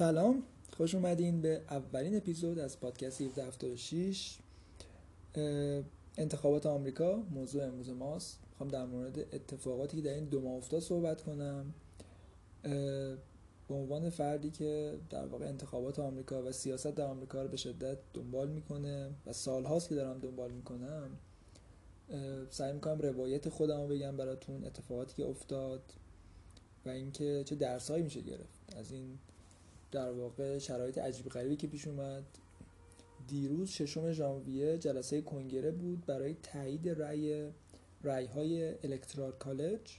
سلام خوش اومدین به اولین اپیزود از پادکست 1776 انتخابات آمریکا موضوع امروز ماست. می‌خوام در مورد اتفاقاتی که در این دو ماه افتاد صحبت کنم. به عنوان فردی که در واقع انتخابات آمریکا و سیاست در آمریکا رو به شدت دنبال می‌کنه و سالهاست که دارم دنبال می‌کنم سعی می‌کنم روایت خودم رو بگم براتون اتفاقاتی که افتاد و اینکه چه درسهایی میشه گرفت. از این در واقع شرایط عجیب غریبی که پیش اومد. دیروز ششم ژانویه جلسه کنگره بود برای تایید رأی رأی های الکترال کالج.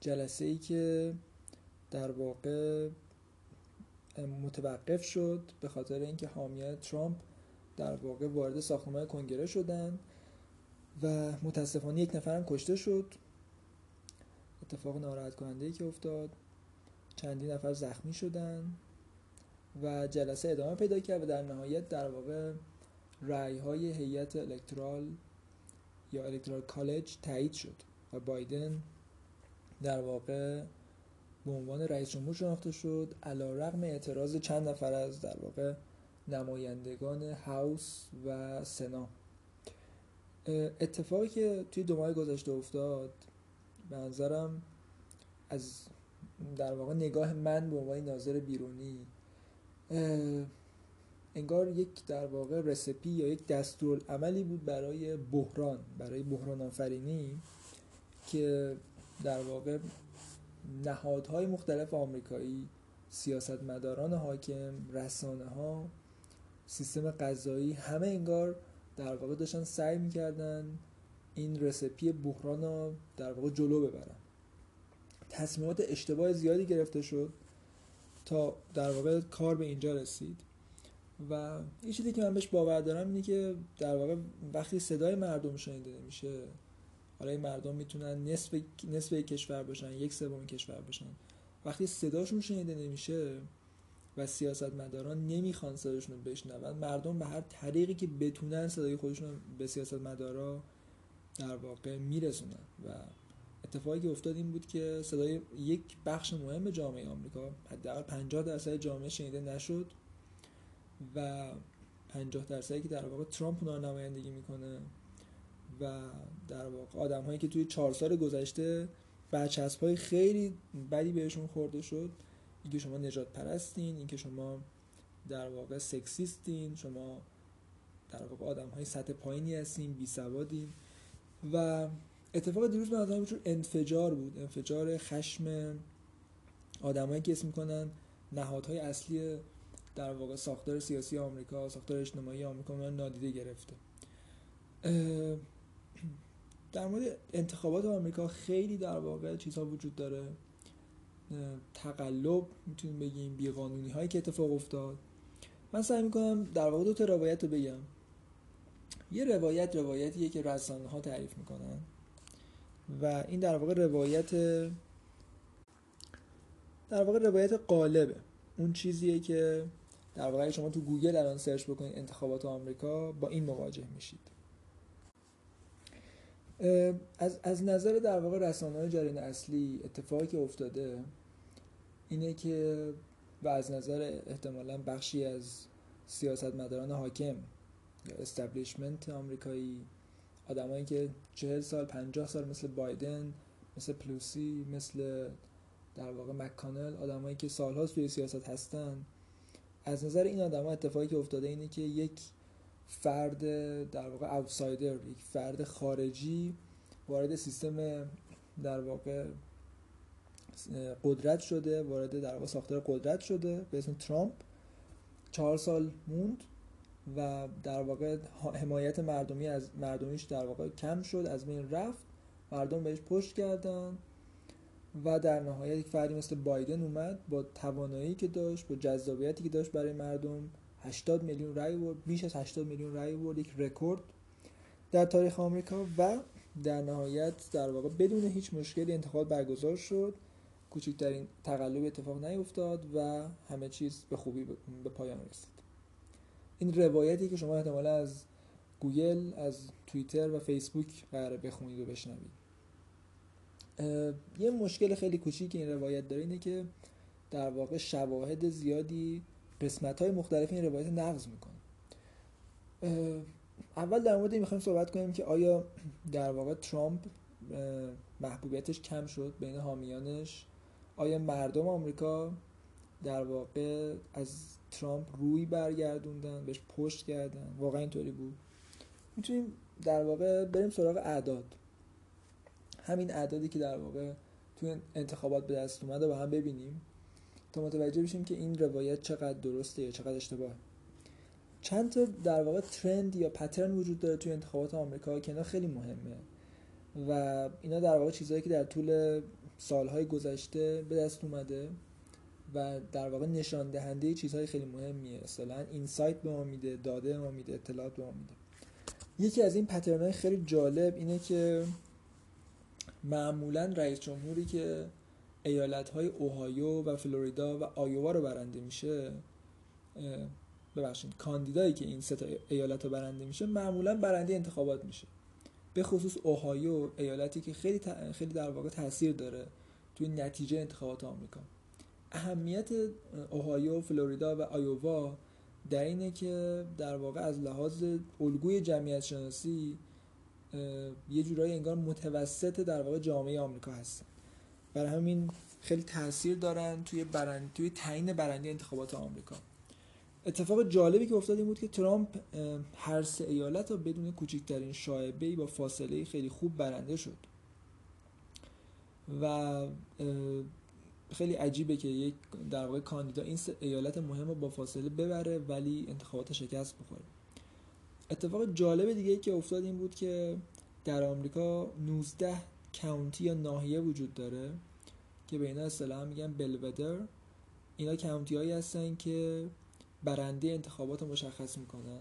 جلسه ای که در واقع متوقف شد به خاطر اینکه حامیان ترامپ در واقع وارد ساختمان کنگره شدن و متاسفانه یک نفرم کشته شد. اتفاق ناراحت کننده ای که افتاد. چندین نفر زخمی شدن و جلسه ادامه پیدا کرد و در نهایت در واقع رأی های هیئت الکترال یا الکترال کالج تایید شد و بایدن در واقع به عنوان رئیس جمهور شناخته شد علا رقم اعتراض چند نفر از در واقع نمایندگان هاوس و سنا. اتفاقی که توی دو ماه گذشته افتاد به نظرم از در واقع نگاه من به عنوان ناظر بیرونی انگار یک در واقع رسپی یا یک دستور عملی بود برای بحران برای بحران آفرینی که در واقع نهادهای مختلف آمریکایی سیاستمداران حاکم رسانه ها سیستم قضایی همه انگار در واقع داشتن سعی می‌کردن این رسپی بحران رو در واقع جلو ببرن. تصمیمات اشتباه زیادی گرفته شد تا در واقع کار به اینجا رسید. و یه چیزی که من بهش باور دارم اینه که در واقع وقتی صدای مردم شنیده نمیشه حالا این مردم می‌تونن نصف نصف کشور باشن یک سوم کشور باشن. وقتی صداشون شنیده نمیشه و سیاستمداران نمی‌خوان صداشون رو بشنون مردم به هر طریقی که بتونن صدای خودشون به سیاستمدارا در واقع میرسونن و اتفاقی که افتاد این بود که صدای یک بخش مهم جامعه آمریکا حداقل 50 درصد جامعه شنیده نشد و 50 درصدی که در واقع ترامپ اونها نمایندگی می‌کنه و در واقع آدم هایی که توی چهار سال گذشته برچسب های خیلی بدی بهشون خورده شد. اینکه شما نجات پرستین اینکه شما در واقع سکسیستین شما در واقع آدم های سطح پایینی هستین بی سوادین و اتفاق دیروز به نظر انفجار بود انفجار خشم آدمایی که اسم می‌کنن نهادهای اصلی در واقع ساختار سیاسی آمریکا ساختار اجتماعی آمریکا من نادیده گرفته. در مورد انتخابات آمریکا خیلی در واقع چیزها وجود داره. تقلب می‌تونیم بگیم بیقانونی هایی که اتفاق افتاد. من سعی می‌کنم در واقع دو تا روایت رو بگم. یه روایت روایتیه که رسانه ها تعریف می‌کنن. و این در واقع روایت در واقع روایت غالبه. اون چیزیه که در واقع شما تو گوگل الان search بکنید انتخابات آمریکا با این مواجه میشید. از, از نظر در واقع رسانه های جریان اصلی اتفاقی که افتاده اینه که و از نظر احتمالا بخشی از سیاستمداران حاکم یا استبلیشمنت آمریکایی آدمایی که چهل سال پنجاه سال مثل بایدن مثل پلوسی مثل در واقع مکانل آدمایی که سالهاست توی سیاست هستن. از نظر این آدم اتفاقی که افتاده اینه که یک فرد در واقع اوتسایدر یک فرد خارجی وارد سیستم در واقع قدرت شده وارد در واقع ساختار قدرت شده به اسم ترامپ. چهار سال موند. و در واقع حمایت مردمی از مردمیش در واقع کم شد از بین رفت. مردم بهش پشت کردن و در نهایت یک فردی مثل بایدن اومد با توانایی که داشت با جذابیتی که داشت برای مردم 80 میلیون رای برد بیش از 80 میلیون رای برد یک رکورد در تاریخ آمریکا و در نهایت در واقع بدون هیچ مشکلی انتخابات برگزار شد. کوچکترین تقلب اتفاق نیفتاد و همه چیز به خوبی به پایان رسید. این روایتی که شما احتمالا از گوگل از توییتر و فیسبوک قراره بخونید و بشنوید. یه مشکل خیلی کوچیک این روایت داره اینه که در واقع شواهد زیادی قسمت های مختلف این روایت نقض می‌کنه. اول در مورد می‌خوایم صحبت کنیم که آیا در واقع ترامپ محبوبیتش کم شد بین حامیانش؟ آیا مردم آمریکا در واقع از ترامپ روی برگردوندن بهش پشت کردن. واقعا اینطوری بود. می‌تونیم در واقع بریم سراغ اعداد. همین اعدادی که در واقع توی انتخابات به دست اومده با هم ببینیم تا متوجه بشیم که این روایت چقدر درسته یا چقدر اشتباه چند تا در واقع ترند یا پترن وجود داره توی انتخابات آمریکا که اینا خیلی مهمه و اینا در واقع چیزهایی که در طول سالهای گذشته به دست اومده. و در واقع نشان دهنده چیزهای خیلی مهمیه. اصلا اینسایت به ما میده داده ما میده اطلاعات به ما میده. یکی از این پترن خیلی جالب اینه که معمولا رئیس جمهوری که ایالت های اوهایو و فلوریدا و آیووا رو برنده میشه ببخشید کاندیدایی که این سه ایالت رو برنده میشه معمولا برنده انتخابات میشه. به خصوص اوهایو ایالتی که خیلی خیلی در واقع تاثیر داره توی نتیجه انتخابات آمریکا. اهمیت اوهایو، فلوریدا و آیووا در اینه که در واقع از لحاظ الگوی جمعیت شناسی یه جورایی انگار متوسط در واقع جامعه آمریکا هستن. برای همین خیلی تاثیر دارن توی برند توی تعیین برنده انتخابات آمریکا. اتفاق جالبی که افتاد این بود که ترامپ هر سه ایالت رو بدون کوچکترین شایبه با فاصله خیلی خوب برنده شد. و خیلی عجیبه که یک در واقع کاندیدا این ایالت مهم رو با فاصله ببره ولی انتخابات شکست بخوره. اتفاق جالب دیگه که افتاد این بود که در آمریکا 19 کاونتی یا ناحیه وجود داره که به اینا اصطلاحا میگن بلودر اینا کاونتی هایی هستن که برنده انتخابات رو مشخص می‌کنن.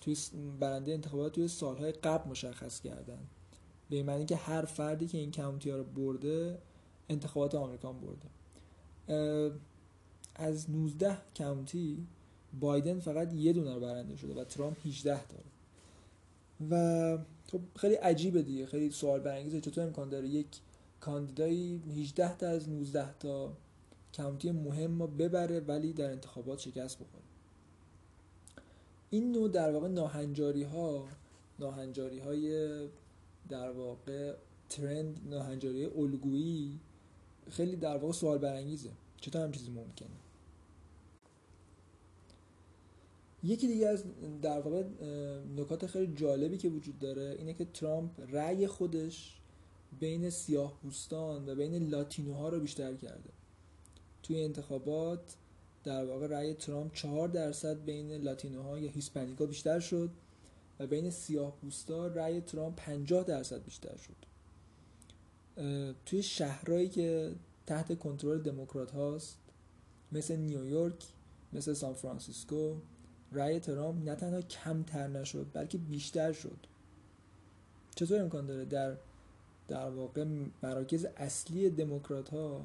توی برنده انتخابات توی سالهای قبل مشخص کردن. به معنی که هر فردی که این کاونتی ها رو برده انتخابات آمریکا برده. از 19 کاونتی بایدن فقط یه دونه رو برنده شده و ترامپ 18 داره و خب خیلی عجیبه دیگه خیلی سوال برانگیزه. چطور امکان داره یک کاندیدایی 18 تا از 19 تا کاونتی مهم ما ببره ولی در انتخابات شکست بخوره؟ این نوع در واقع ناهنجاری ها ناهنجاری های در واقع ترند ناهنجاری الگویی خیلی در واقع سوال برانگیزه. چطور هم چیزی ممکنه؟ یکی دیگه از در واقع نکات خیلی جالبی که وجود داره اینه که ترامپ رأی خودش بین سیاه پوستان و بین لاتینوها رو بیشتر کرده. توی انتخابات در واقع رأی ترامپ چهار درصد بین Latino ها یا Hispanic ا بیشتر شد و بین سیاه پوستا رأی ترامپ 50 درصد بیشتر شد. توی شهرهایی که تحت کنترل دموکرات هاست مثل نیویورک مثل سان فرانسیسکو رأی ترامپ نه تنها کمتر نشد بلکه بیشتر شد. چطور امکان داره در در واقع مراکز اصلی دموکرات ها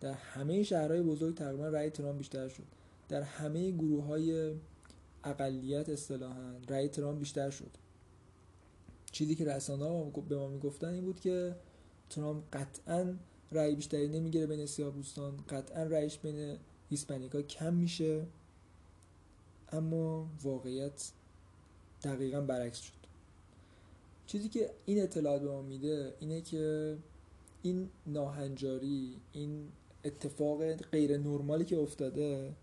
در همه شهرهای بزرگ تقریبا رأی ترامپ بیشتر شد؟ در همه گروه های اقلیت اصطلاحا رأی ترامپ بیشتر شد. چیزی که رسانه ها به ما می‌گفتن این بود که ترامپ قطعا رأی بیشتری نمی‌گیره بین سیاه‌پوستان قطعا رأیش بین هیسپانیکا کم میشه. اما واقعیت دقیقا برعکس شد. چیزی که این اطلاعات به ما میده اینه که این ناهنجاری این اتفاق غیر نرمالی که افتاده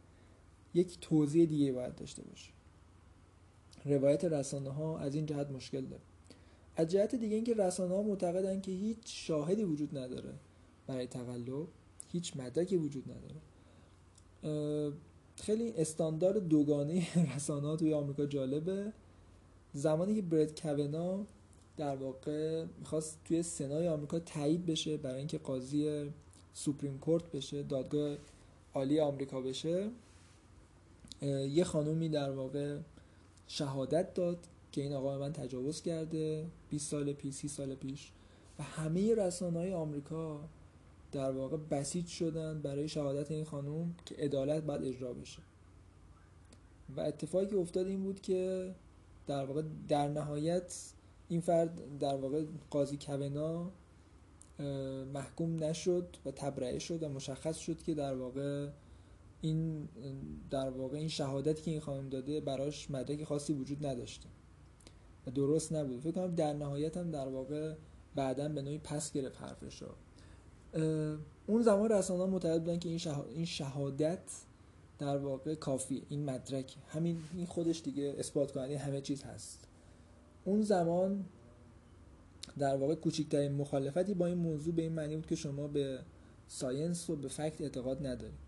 یک توضیح دیگه باید داشته باشه. روایت رسانه ها از این جهت مشکل داره. از جهت دیگه اینکه رسانه ها معتقدن که هیچ شاهدی وجود نداره برای تقلب هیچ مدرکی وجود نداره. خیلی استاندارد دوگانه رسانه ها توی آمریکا جالبه. زمانی که برد کونا در واقع می‌خواست توی سنای آمریکا تایید بشه برای اینکه قاضی سوپریم کورت بشه دادگاه عالی آمریکا بشه یه خانومی در واقع شهادت داد که این آقا من تجاوز کرده 20 سال پیش 30 سال پیش. و همه رسانه های آمریکا در واقع بسیج شدن برای شهادت این خانوم که عدالت باید اجرا بشه. و اتفاقی که افتاد این بود که در واقع در نهایت این فرد در واقع قاضی کونا محکوم نشد و تبرئه شد و مشخص شد که در واقع این در واقع این شهادتی که این خانم داده براش مدرک خاصی وجود نداشته. و درست نبود. فکر کنم در نهایت هم در واقع بعدا به نوعی پس گرفت حرفش رو. اون زمان رسانه معتقد بودن که این شهادت در واقع کافی این مدرک همین این خودش دیگه اثبات کننده همه چیز هست. اون زمان در واقع کوچکترین مخالفتی با این موضوع به این معنی بود که شما به ساینس و به فکت اعتقاد ندارید.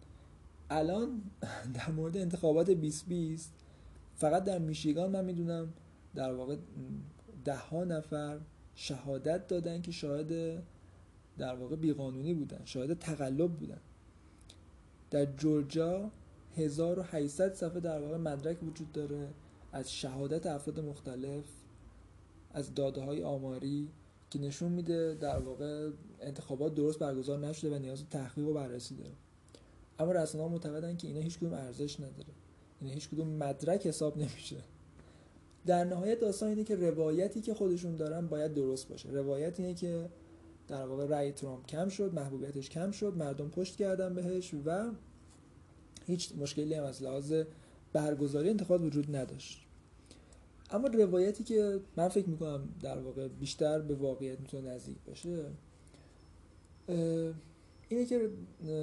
الان در مورد انتخابات 2020 فقط در میشیگان من می‌دونم در واقع ده ها نفر شهادت دادن که شاهد در واقع بیقانونی بودن شاهد تقلب بودن. در جورجیا 1800 صفحه در واقع مدرک وجود داره از شهادت افراد مختلف از داده های آماری که نشون میده در واقع انتخابات درست برگزار نشده و نیاز تحقیق و بررسی داره. اما رسانه ها معتقدن که اینا هیچ کدوم ارزش نداره. اینا هیچ کدوم مدرک حساب نمیشه. در نهایت داستان اینه که روایتی که خودشون دارن باید درست باشه. روایت اینه که در واقع رأی ترامپ کم شد محبوبیتش کم شد مردم پشت کردن بهش و هیچ مشکلی هم از لحاظ برگزاری انتخابات وجود نداشت. اما روایتی که من فکر می‌کنم در واقع بیشتر به واقعیت می‌تونه نزدیک باشه اینه که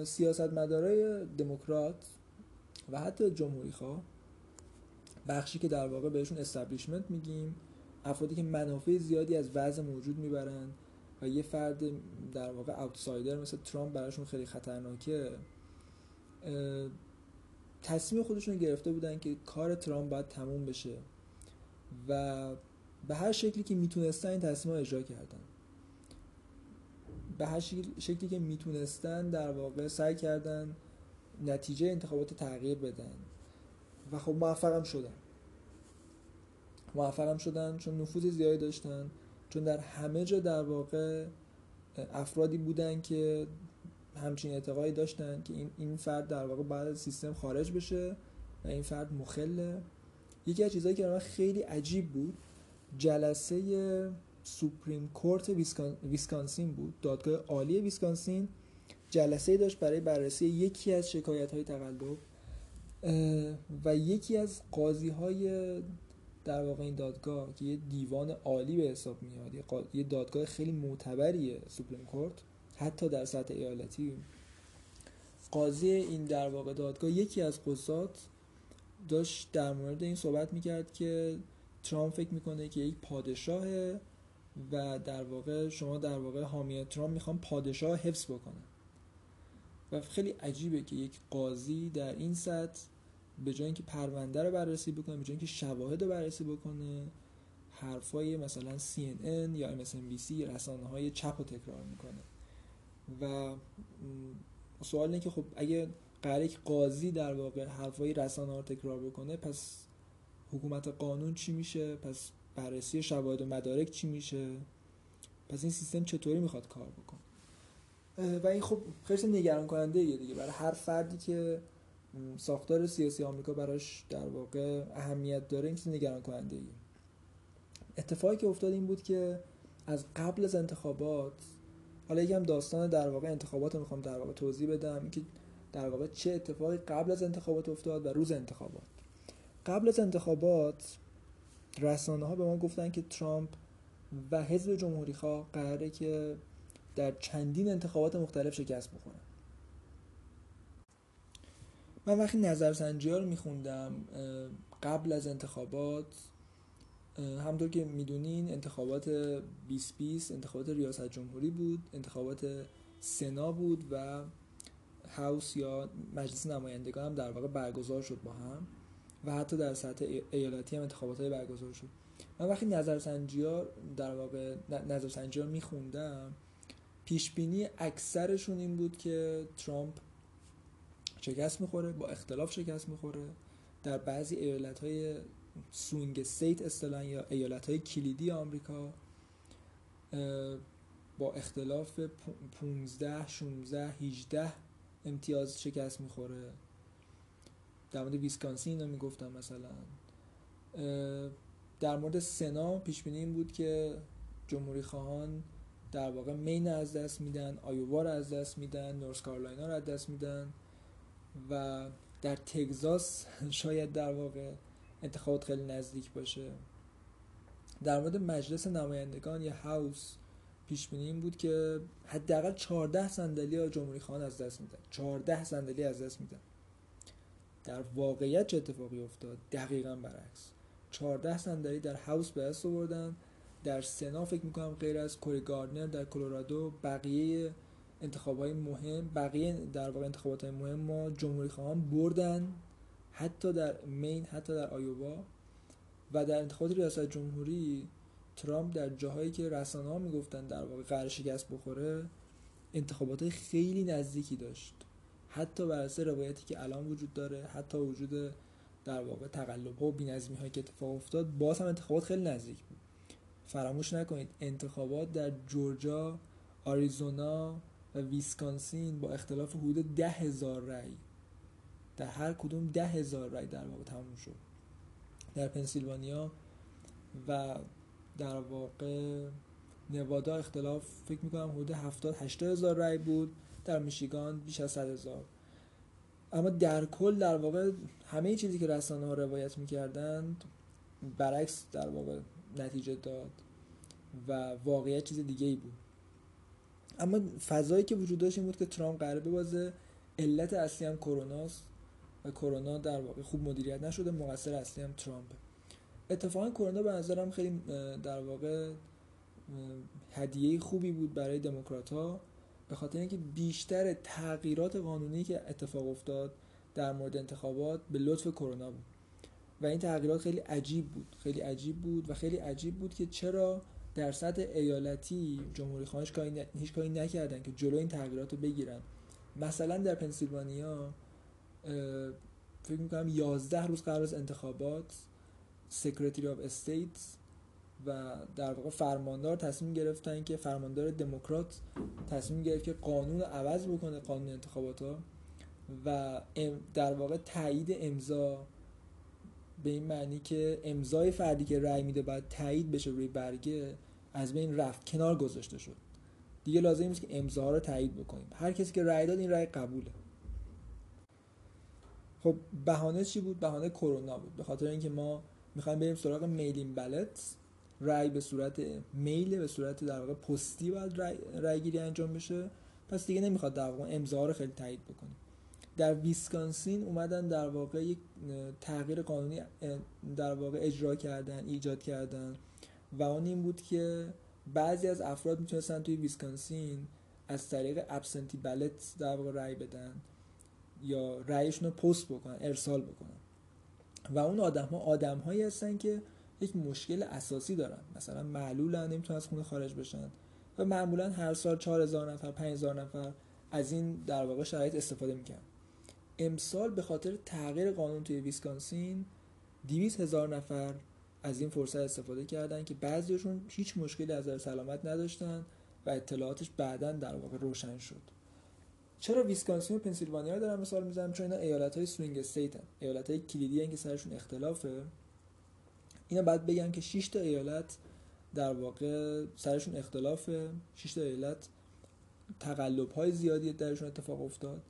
سیاستمدارای دموکرات و حتی جمهوری خواه بخشی که در واقع بهشون استبلیشمنت میگیم افرادی که منافع زیادی از وضع موجود می‌برن و یه فرد در واقع اوتسایدر مثل ترامپ براشون خیلی خطرناکه تصمیم خودشون گرفته بودن که کار ترامپ باید تموم بشه و به هر شکلی که می‌تونستن این تصمیم اجرا کردن. به هر شکلی که می‌تونستن در واقع سعی کردن نتیجه انتخابات تغییر بدن. و خب موفقم شدن موفقم شدن چون نفوذ زیادی داشتن چون در همه جا در واقع افرادی بودن که همچین اعتقادی داشتن که این این فرد در واقع بعد سیستم خارج بشه و این فرد مخله. یکی از چیزهایی که من خیلی عجیب بود جلسه Supreme Court ویسکانسین بود دادگاه عالی ویسکانسین. جلسه داشت برای بررسی یکی از شکایت های تقلب. و یکی از قاضی های در واقع این دادگاه که یه دیوان عالی به حساب میاد یه دادگاه خیلی معتبریه Supreme Court حتی در سطح ایالتی. قاضی این در واقع دادگاه یکی از قضات داشت در مورد این صحبت می‌کرد که ترامپ فکر می‌کنه که یک پادشاه و در واقع شما در واقع حامی ترامپ می‌خوان پادشاه حفظ بکنن. و خیلی عجیبه که یک قاضی در این سطح به جای اینکه پرونده رو بررسی بکنه به جای اینکه شواهد رو بررسی بکنه حرفای مثلا CNN یا MSNBC رسانه های چپ رو تکرار می‌کنه. و سوال اینه که خب اگه قراره قاضی در واقع حرفای رسانه رو تکرار بکنه پس حکومت قانون چی میشه؟ پس بررسی شواهد و مدارک چی میشه؟ پس این سیستم چطوری می‌خواد کار بکنه؟ و این خب خیلی نگران کننده دیگه. برای هر فردی که ساختار سیاسی آمریکا براش در واقع اهمیت داره این نگران کننده ایه. اتفاقی که افتاد این بود که از قبل از انتخابات حالا یکم داستان در واقع انتخابات رو می‌خوام در واقع توضیح بدم که در واقع چه اتفاقی قبل از انتخابات افتاد و روز انتخابات قبل از انتخابات رسانه ها به ما گفتن که ترامپ و حزب جمهوری خواه قراره که در چندین انتخابات مختلف شکست بخورن من وقتی نظرسنجی ها رو میخوندم قبل از انتخابات همطور که می‌دونین انتخابات 2020 انتخابات ریاست جمهوری بود انتخابات سنا بود و هاوس یا مجلس نمایندگان هم در واقع برگزار شد با هم و حتی در سطح ایالتی هم انتخابات های برگزار شد. من وقتی نظرسنجی ها در واقع نظرسنجی ها میخوندم پیش بینی اکثرشون این بود که ترامپ شکست می‌خوره با اختلاف شکست می‌خوره. در بعضی ایالت های swing state اصطلاحا یا ایالت های کلیدی آمریکا با اختلاف 15 16 18 امتیاز شکست می‌خوره. در مورد ویسکانسین رو می‌گفتم مثلا. در مورد سنا پیش بینی این بود که جمهوری خواهان در واقع مین از دست میدن آیووا رو از دست میدن North Carolina رو از دست میدن. و در تگزاس شاید در واقع انتخابات خیلی نزدیک باشه. در مورد مجلس نمایندگان یا هاوس پیش بینی این بود که حداقل 14 صندلی جمهوری خان از دست میدن. 14 صندلی از دست میدن. در واقعیت چه اتفاقی افتاد؟ دقیقا برعکس. 14 صندلی در هاوس به دست آوردن. در سنا فکر می‌کنم غیر از کوری گاردنر در کلرادو بقیه انتخاب های مهم بقیه در واقع انتخابات های مهم ما جمهوری خواهان بردن حتی در مین حتی در آیووا و در انتخابات ریاست جمهوری ترامپ در جاهایی که رسانه ها می‌گفتن در واقع قرار شکست بخوره انتخابات خیلی نزدیکی داشت. حتی بر اساس روایتی که الان وجود داره حتی وجود در واقع تقلب ها و بی‌نظمی هایی که اتفاق افتاد باز هم انتخابات خیلی نزدیک بود. فراموش نکنید انتخابات در جورجیا آریزونا و ویسکانسین با اختلاف حدود ده هزار رأی. در هر کدوم ده هزار رأی در واقع تموم شد. در پنسیلوانیا و در واقع نوادا اختلاف فکر می‌کنم حدود 70 80 هزار رای بود. در میشیگان بیش از 100 هزار. اما در کل در واقع همه چیزی که رسانه ها روایت می‌کردند برعکس در واقع نتیجه داد و واقعیت چیز دیگه ای بود. اما فضایی که وجود داشت این بود که ترامپ قراره ببازه. علت اصلی هم کروناست و کرونا در واقع خوب مدیریت نشده مقصر اصلی هم ترامپ اتفاقا کرونا به نظرم خیلی در واقع هدیه خوبی بود برای دموکرات ها به خاطر اینکه بیشتر تغییرات قانونی که اتفاق افتاد در مورد انتخابات به لطف کرونا بود. و این تغییرات خیلی عجیب بود خیلی عجیب بود و خیلی عجیب بود که چرا در سطح ایالتی جمهوری خواهاش هیچ کاری نکردن که جلو این تغییرات رو بگیرن. مثلا در پنسیلوانیا فکر می‌کنم 11 روز قبل از انتخابات Secretary of State و در واقع فرماندار تصمیم گرفتن که فرماندار دموکرات تصمیم گرفت که قانون عوض بکنه قانون انتخابات ها و در واقع تایید امضا به این معنی که امضای فردی که رأی میده باید تایید بشه روی برگه. از بین رفت کنار گذاشته شد. دیگه لازم نیست که امضاها رو تایید بکنیم. هر کسی که رأی داد این رأی قبوله. خب بهانه چی بود؟ بهانه کرونا بود. به خاطر اینکه ما می‌خوایم بریم سراغ میلین بلت. رای به صورت mail به صورت در واقع پستی باید رای گیری انجام بشه. پس دیگه نمی‌خواد در واقع امضا رو خیلی تایید بکنیم. در ویسکانسین اومدن در واقع یک تغییر قانونی در واقع اجرا کردن ایجاد کردن. و اون این بود که بعضی از افراد می‌تونستن توی ویسکانسین از طریق absentee ballot در واقع رای بدن یا رایشون رو پست بکنن ارسال بکنن. و اون آدم ها آدم هایی هستن که یک مشکل اساسی دارن. مثلا معلولن نمی‌تونن از خونه خارج بشن. و معمولا هر سال 4000 نفر 5000 نفر از این در واقع شرایط استفاده می‌کنن امسال به خاطر تغییر قانون توی ویسکانسین 200 هزار نفر از این فرصت استفاده کردن که بعضیشون هیچ مشکلی از سلامت نداشتن و اطلاعاتش بعدا در واقع روشن شد. چرا ویسکانسین و پنسیلوانیا رو دارم مثال می‌زنم؟ چون اینا ایالت های swing state هن. ایالت های کلیدی که سرشون اختلافه. اینا بعد بگم که 6 تا ایالت در واقع سرشون اختلافه. 6 تا ایالت تقلب های زیادی درشون اتفاق افتاد.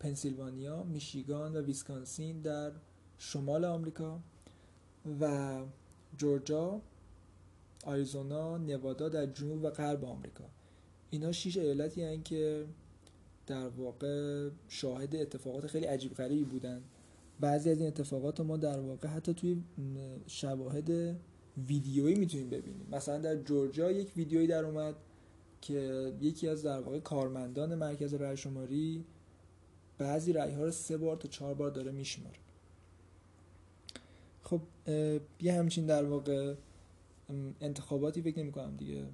پنسیلوانیا، میشیگان و ویسکانسین در شمال آمریکا. و جورجیا، آریزونا، نوادا در جنوب و غرب آمریکا. اینا شش ایالتی هستند که در واقع شاهد اتفاقات خیلی عجیب غریبی بودن بعضی از این اتفاقات ما در واقع حتی توی شواهد ویدیویی می‌تونیم ببینیم. مثلا در جورجیا یک ویدیویی در اومد که یکی از در واقع کارمندان مرکز رای شماری بعضی رای ها رو سه بار تا چهار بار داره میشماره. خب یه همچین در واقع انتخاباتی فکر نمی کنم دیگه.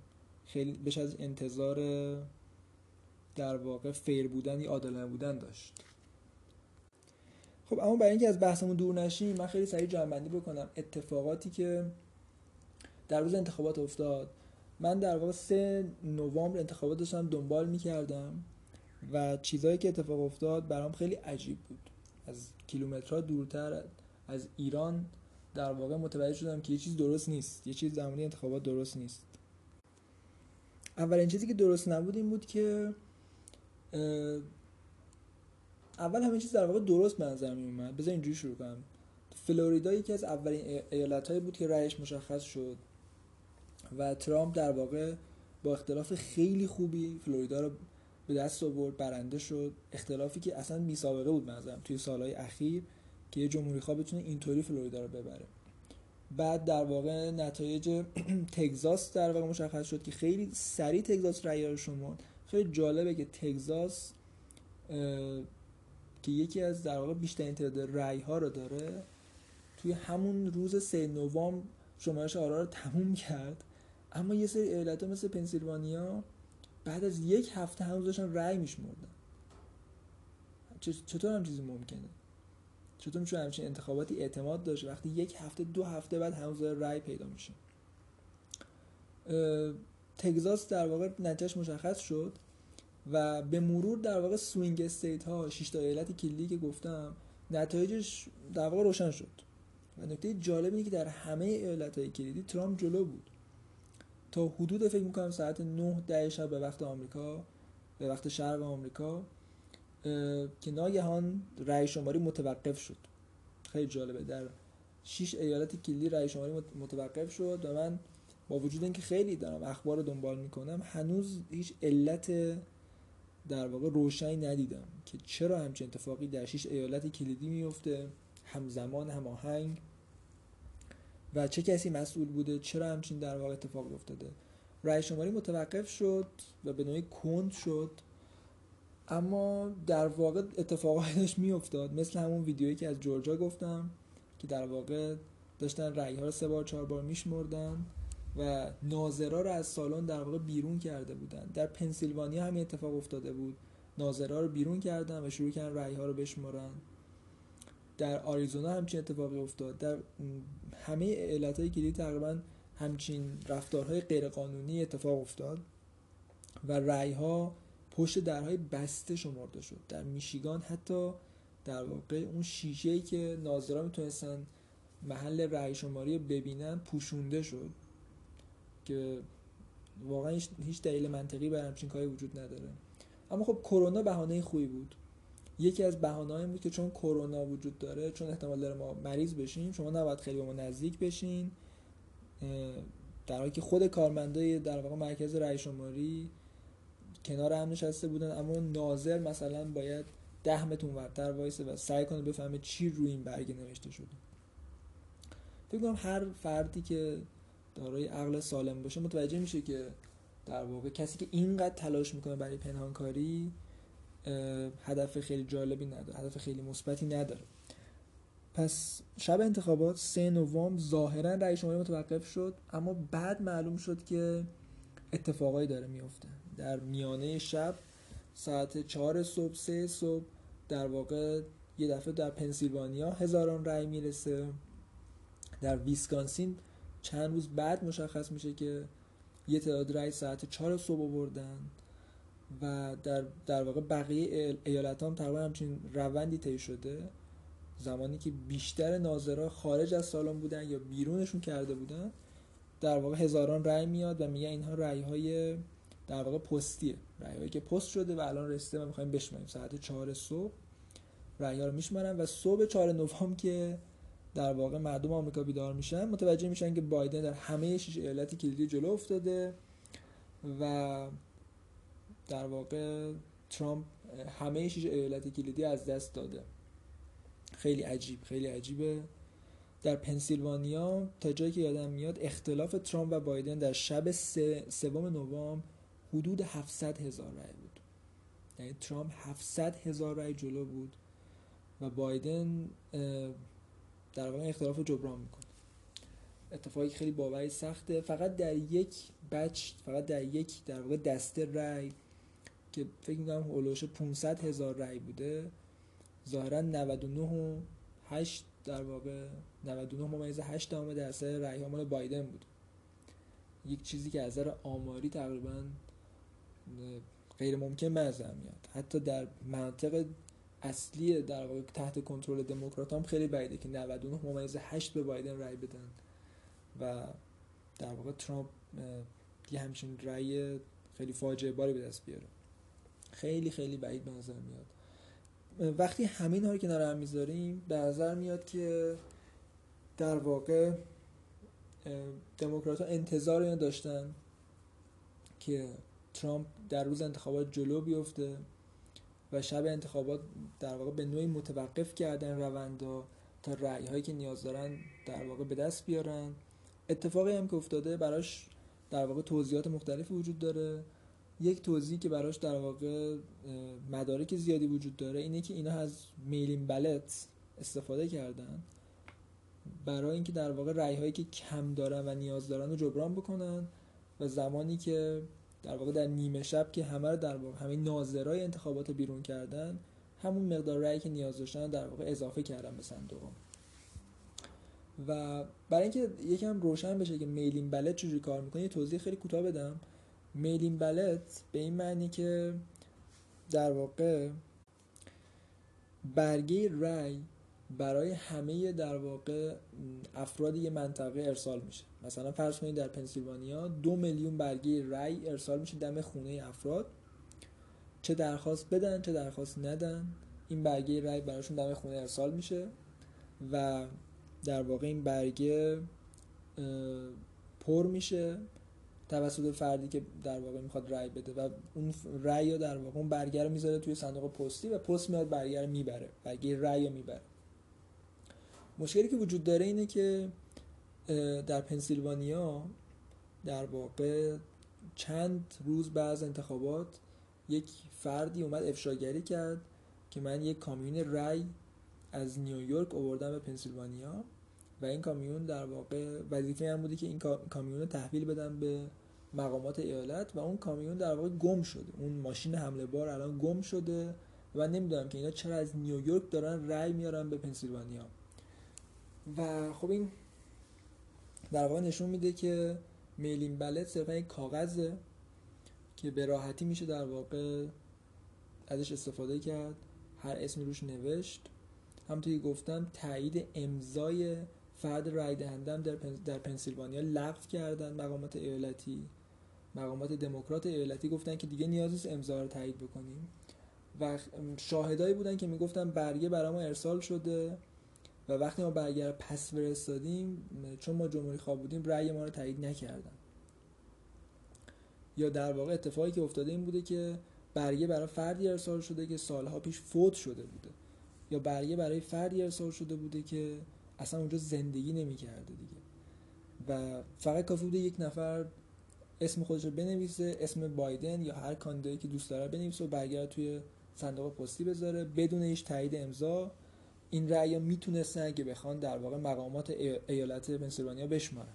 خیلی بش از انتظار در واقع فیر بودن یا عادلانه بودن داشت. خب اما برای اینکه از بحثمون دور نشیم من خیلی سریع جمع‌بندی بکنم. اتفاقاتی که در روز انتخابات افتاد. من در واقع سه نوامبر انتخابات داشتم دنبال می‌کردم و چیزهایی که اتفاق افتاد برام خیلی عجیب بود. از کیلومترها دورتر از ایران در واقع متوجه شدم که یه چیز درست نیست. یه چیز زمانی انتخابات درست نیست. اولین چیزی که درست نبود این بود که اول همه چیز در واقع درست به نظر می اومد. بذار اینجوری شروع کنم. فلوریدا یکی از اولین ایالت هایی بود که رأیش مشخص شد و ترامپ در واقع با اختلاف خیلی خوبی فلوریدا رو به دست آورد برنده شد. اختلافی که اصلا بی سابقه بود مثلا توی سالهای اخیر. که یه جمهوری خواه بتونه اینطوری فلوریدا رو ببره. بعد در واقع نتایج تگزاس در واقع مشخص شد که خیلی سریع تگزاس رأی شما خیلی جالبه که تگزاس که یکی از در واقع بیشترین تعداد رأی ها رو داره توی همون روز سه نوامبر شمارش آرا رو تموم کرد. اما یه سری ایالت مثل پنسیلوانیا بعد از یک هفته هنوز داشتن رأی میشمردن. چطور هم چیزی ممکنه؟ چطور میشه همچین انتخاباتی اعتماد داشت وقتی یک هفته دو هفته بعد هنوز رأی پیدا میشه. تگزاس در واقع نتیجهش مشخص شد و به مرور در واقع swing state ها شش تا ایالت کلیدی که گفتم نتایجش در واقع روشن شد. و نکته جالب اینه که در همه ایالت های کلیدی ترامپ جلو بود. تا حدود فکر می‌کنم ساعت 9 ده شب به وقت آمریکا به وقت شرق آمریکا که ناگهان رأی شماری متوقف شد. خیلی جالبه. در 6 ایالت کلیدی رأی شماری متوقف شد و من با وجود اینکه خیلی دارم اخبار رو دنبال می‌کنم هنوز هیچ علت در واقع روشنی ندیدم که چرا همچین اتفاقی در 6 ایالت کلیدی میفته همزمان هماهنگ و چه کسی مسئول بوده؟ چرا همچین در واقع اتفاق افتاده؟ رأی شماری متوقف شد و به نوعی کند شد. اما در واقع اتفاقاتش میافتاد. مثل همون ویدیویی که از جورجا گفتم که در واقع داشتن رأی ها رو سه بار چهار بار میشمردن و ناظرا رو از سالن در واقع بیرون کرده بودن. در پنسیلوانیا همین اتفاق افتاده بود. ناظرا رو بیرون کردن و شروع کردن رأی ها رو بشمارن. در آریزونا همچین اتفاقی افتاد؟ در همه ایالت های کلیدی تقریبا همچین رفتارهای غیرقانونی اتفاق افتاد و رأی ها پشت درهای بسته شمرده شد. در میشیگان حتی در واقع اون شیشه که ناظرا می‌تونستن محل رأی شماری ببینن پوشونده شد. که واقعا هیچ دلیل منطقی برای همچین کاری وجود نداره. اما خب کرونا بهانه خوبی بود. یکی از بهانه‌های بود که چون کرونا وجود داره چون احتمال داره ما مریض بشیم شما نباید خیلی به ما نزدیک بشین. در حالی که خود کارمندای در واقع مرکز رأی شماری کنار هم نشسته بودن اما ناظر مثلا باید ده متر ورتر وایسه و سعی کنه بفهمه چی روی این برگ نوشته شده. فکر کنم هر فردی که دارای عقل سالم باشه متوجه میشه که در واقع کسی که اینقدر تلاش می‌کنه برای پنهانکاری هدف خیلی جالبی نداره هدف خیلی مثبتی نداره. پس شب انتخابات سه نوامبر ظاهرا رئیس شماری متوقف شد اما بعد معلوم شد که اتفاقایی داره میفته در میانه شب ساعت چهار صبح سه صبح در واقع یه دفعه در پنسیلوانیا هزاران رأی می‌رسه. در ویسکانسین چند روز بعد مشخص میشه که یه تعداد رأی ساعت چهار صبح آوردن و در, در واقع بقیه ایالت هم تقریبا همچین روندی طی شده. زمانی که بیشتر ناظرها خارج از سالن بودن یا بیرونشون کرده بودن در واقع هزاران رأی میاد و میگه اینها رأی های در واقع پستیه. رأی هایی که پست شده و الان رسیده و می‌خوایم بشماریم. ساعت چهار صبح رأی ها رو میشمارن و صبح چهار نوامبر که در واقع مردم آمریکا بیدار میشن متوجه میشن که بایدن در همه شش ایالت کلیدی جلو افتاده و در واقع ترامپ همه شش ایالت کلیدی از دست داده. خیلی عجیب خیلی عجیبه. در پنسیلوانیا تا جایی که یادم میاد اختلاف ترامپ و بایدن در شب سوم نوامبر حدود 700 هزار رای بود. یعنی ترامپ 700 هزار رای جلو بود و بایدن در واقع اختلاف جبران می‌کنه. اتفاقی خیلی باوری سخته. فقط در یک بچ فقط در یک در واقع دسته رای که فکر می‌کنم هولوش 500 هزار رای بوده ظاهرا 99 و 8 در واقع 99 ممیز 8 دامه درصد رای مال بایدن بود. یک چیزی که از نظر آماری تقریبا غیر ممکن به میاد. حتی در مناطق اصلی در واقع تحت کنترل دموکرات هم خیلی بعیده که 99 ممیز 8 به بایدن رای بدن و در واقع ترامپ یه همچین رای خیلی فاجعه باری به دست بیاره. خیلی خیلی بعید به نظر میاد. وقتی همین ها رو کنار هم می‌ذاریم به نظر میاد که در واقع دموکرات ها انتظار اینو داشتن که ترامپ در روز انتخابات جلو بیفته و شب انتخابات در واقع به نوعی متوقف کردن روندا تا رأی هایی که نیاز دارن در واقع به دست بیارن. اتفاقی هم که افتاده براش در واقع توضیحات مختلفی وجود داره. یک توضیحی که براش در واقع مدارک زیادی وجود داره اینه که اینا از میلین بلت استفاده کردن برای اینکه در واقع رأی هایی که کم دارن و نیاز دارن رو جبران بکنن و زمانی که در واقع در نیمه شب که همه رو در واقع همه ناظرای انتخابات بیرون کردن همون مقدار رأی که نیاز داشتن در واقع اضافه کردن به صندوق و برای اینکه یکم روشن بشه که میلین بلت چجوری کار می‌کنه یه توضیح خیلی کوتاه بدم. میلین بلت به این معنی که در واقع برگه رأی برای همه در واقع افراد یه منطقه ارسال میشه. مثلا فرض کنید در پنسیلوانیا دو میلیون برگه رأی ارسال میشه دم خونه افراد. چه درخواست بدن چه درخواست ندن این برگه رأی براشون دم خونه ارسال میشه و در واقع این برگه پر میشه توسط فردی که در واقع می‌خواد رأی بده و اون رأی در واقع اون برگه رو می‌ذاره توی صندوق پستی و پست میاد برگه رو می‌بره. برگه رأی رو می‌بره. مشکلی که وجود داره اینه که در پنسیلوانیا در واقع چند روز بعد از انتخابات یک فردی اومد افشاگری کرد که من یک کامیون رای از نیویورک آوردم به پنسیلوانیا و این کامیون در واقع وظیفه هم بوده که این کامیون رو تحویل بدم به مقامات ایالت و اون کامیون در واقع گم شده. اون ماشین حمله بار الان گم شده و نمی‌دونم که اینا چرا از نیویورک دارن رای میارن به پنسیلوانیا. و خب این در واقع نشون میده که میلین بلت صرفا یک کاغذه که به راحتی میشه در واقع ازش استفاده کرد هر اسمی روش نوشت. همونطوری گفتم تایید امضای فرد رای دهندم در, در پنسیلوانیا لغو کردن مقامات ایالتی. مقامات دموکرات ایالتی گفتن که دیگه نیاز نیست امضا رو تایید بکنیم. و شاهدایی بودن که می‌گفتن برگه برای ما ارسال شده. و وقتی ما برگر پس فرستادیم چون ما جمهوری خواه بودیم رأی ما رو تایید نکردن. یا در واقع اتفاقی که افتاده این بوده که برگه برای فردی ارسال شده که سالها پیش فوت شده بوده. یا برگه برای فردی ارسال شده بوده که اصلا اونجا زندگی نمی‌کرده دیگه. و فقط کافی بوده یک نفر اسم خودش رو بنویسه اسم بایدن یا هر کاندیدایی که دوست داره بنویسه و برگر توی صندوق پستی بذاره بدون هیچ تایید امضا. این رأی می‌تونستن که بخوان در واقع مقامات ایالت پنسیلوانیا بشمارن.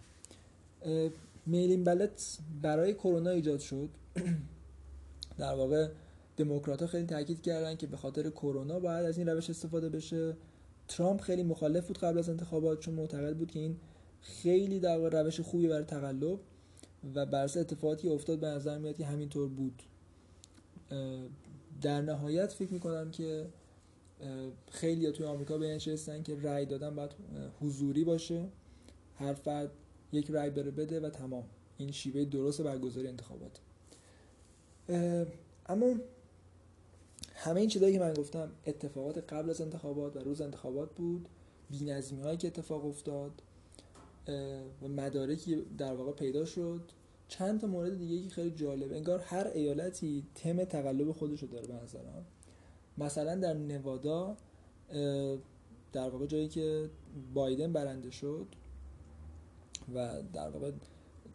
میلین بلت برای کرونا ایجاد شد. در واقع دموکرات خیلی تاکید کردن که به خاطر کرونا باید از این روش استفاده بشه. ترامپ خیلی مخالف بود قبل از انتخابات چون معتقد بود که این خیلی در واقع روش خوبی برای تقلب و بر اتفاقاتی افتاد به نظر میاد که همینطور بود. در نهایت فکر می‌کنم که خیلی توی آمریکا به نشستن که رأی دادن باید حضوری باشه هر فرد یک رأی بره بده و تمام. این شیوه درست برگزاری انتخابات. اما همه این چیزایی که من گفتم اتفاقات قبل از انتخابات و روز انتخابات بود بی‌نظمی هایی که اتفاق افتاد و مدارکی در واقع پیدا شد. چند تا مورد دیگه که خیلی جالب. انگار هر ایالتی تم تقلب خودش رو داره به نظرم. مثلا در نوادا در واقع جایی که بایدن برنده شد و در واقع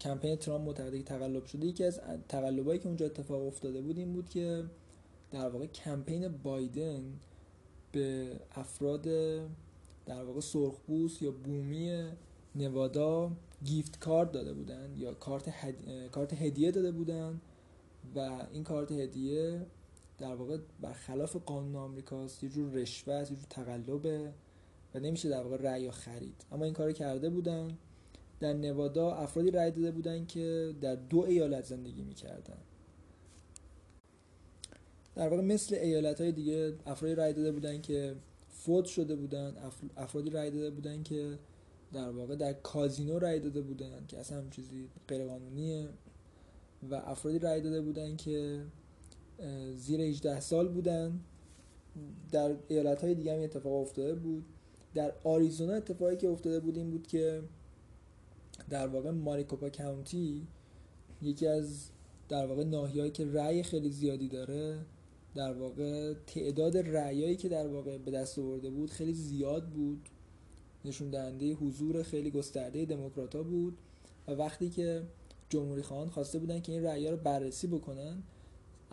کمپین ترامپ که تقلب شده یکی از تقلبایی که اونجا اتفاق افتاده بود این بود که در واقع کمپین بایدن به افراد در واقع سرخپوست یا بومی نوادا گیفت کارت داده بودن یا کارت, کارت هدیه داده بودن و این کارت هدیه در واقع برخلاف قانون آمریکاست یه جور رشوه یه جور تقلبه و نمیشه در واقع رأی خرید. اما این کار کرده بودن. در نوادا افرادی رأی داده بودن که در دو ایالت زندگی می‌کردن. در واقع مثل ایالت های دیگه افرادی رأی داده بودن که فوت شده بودن. افرادی رأی داده بودن که در واقع در کازینو رأی داده بودن که اصلا هم چیزی غیرقانونیه. و افرادی رأی داده بودن که زیر 18 سال بودن. در ایالت های دیگه هم اتفاق افتاده بود. در آریزونا اتفاقی که افتاده بود این بود که در واقع ماریکوپا کاونتی یکی از در واقع ناحیه‌ای که رأی خیلی زیادی داره در واقع تعداد رأیایی که در واقع به دست آورده بود خیلی زیاد بود. نشون دهنده حضور خیلی گسترده دموکراتا بود. و وقتی که جمهوری خواهان خواسته بودن که این رأی‌ها رو بررسی بکنن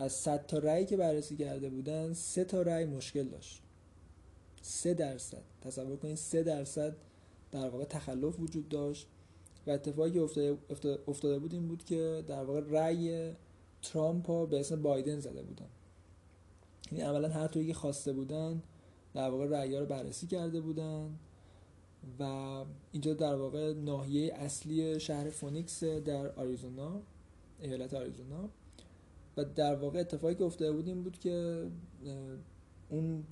از 100 تا رأی که بررسی کرده بودن سه تا رأی مشکل داشت. سه درصد. تصور کنید سه درصد در واقع تخلف وجود داشت و اتفاقی افتاده, افتاده بود این بود که در واقع رأی ترامپ به اسم بایدن زده بودن. یعنی عملا هر طوری که خواسته بودن در واقع رأی رو بررسی کرده بودن و اینجا در واقع ناحیه اصلی شهر فونیکس در آریزونا ایالت آریزونا. و در واقع اتفاقی که افتاده بود این بود که اون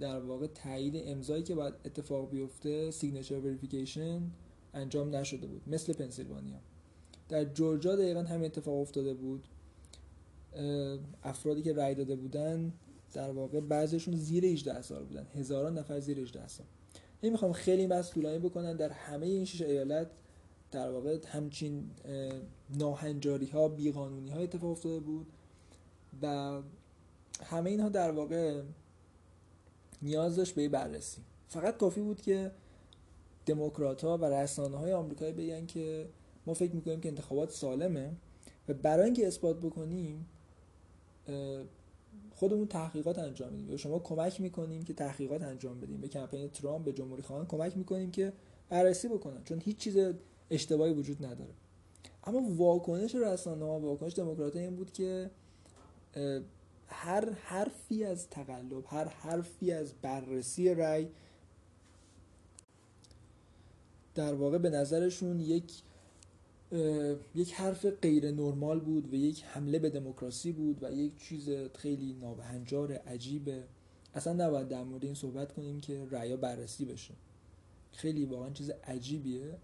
در واقع تایید امضایی که باید اتفاق بیفته signature verification انجام نشده بود مثل پنسیلوانیا. در جورجیا دقیقا همین اتفاق افتاده بود. افرادی که رأی داده بودن در واقع بعضیشون زیر 18 سال بودن هزاران نفر زیر 18 سال نمی‌خوام خیلی بس طولانی بکنن در همه این شش ایالت در واقع همچین ناهنجاری ها بیقانونی ها اتفاق افتاده بود و همه اینها در واقع نیاز داشت به بررسی. فقط کافی بود که دموکرات ها و رسانه های آمریکایی بگن که ما فکر می‌کنیم که انتخابات سالمه و برای اینکه اثبات بکنیم خودمون تحقیقات انجام میدیم. یا شما کمک می‌کنیم که تحقیقات انجام بدیم. به کمپین ترامپ به جمهوری خواهان کمک می‌کنیم که بررسی بکنن. چون هیچ چیز اشتباهی وجود نداره. اما واکنش رسانه ها واکنش دموکرات این بود که هر حرفی از تقلب هر حرفی از بررسی رأی در واقع به نظرشون یک یک حرف غیر نرمال بود و یک حمله به دموکراسی بود و یک چیز خیلی نابهنجار عجیبه. اصلا نباید در مورد این صحبت کنیم که رأیا بررسی بشه. خیلی واقعا چیز عجیبیه.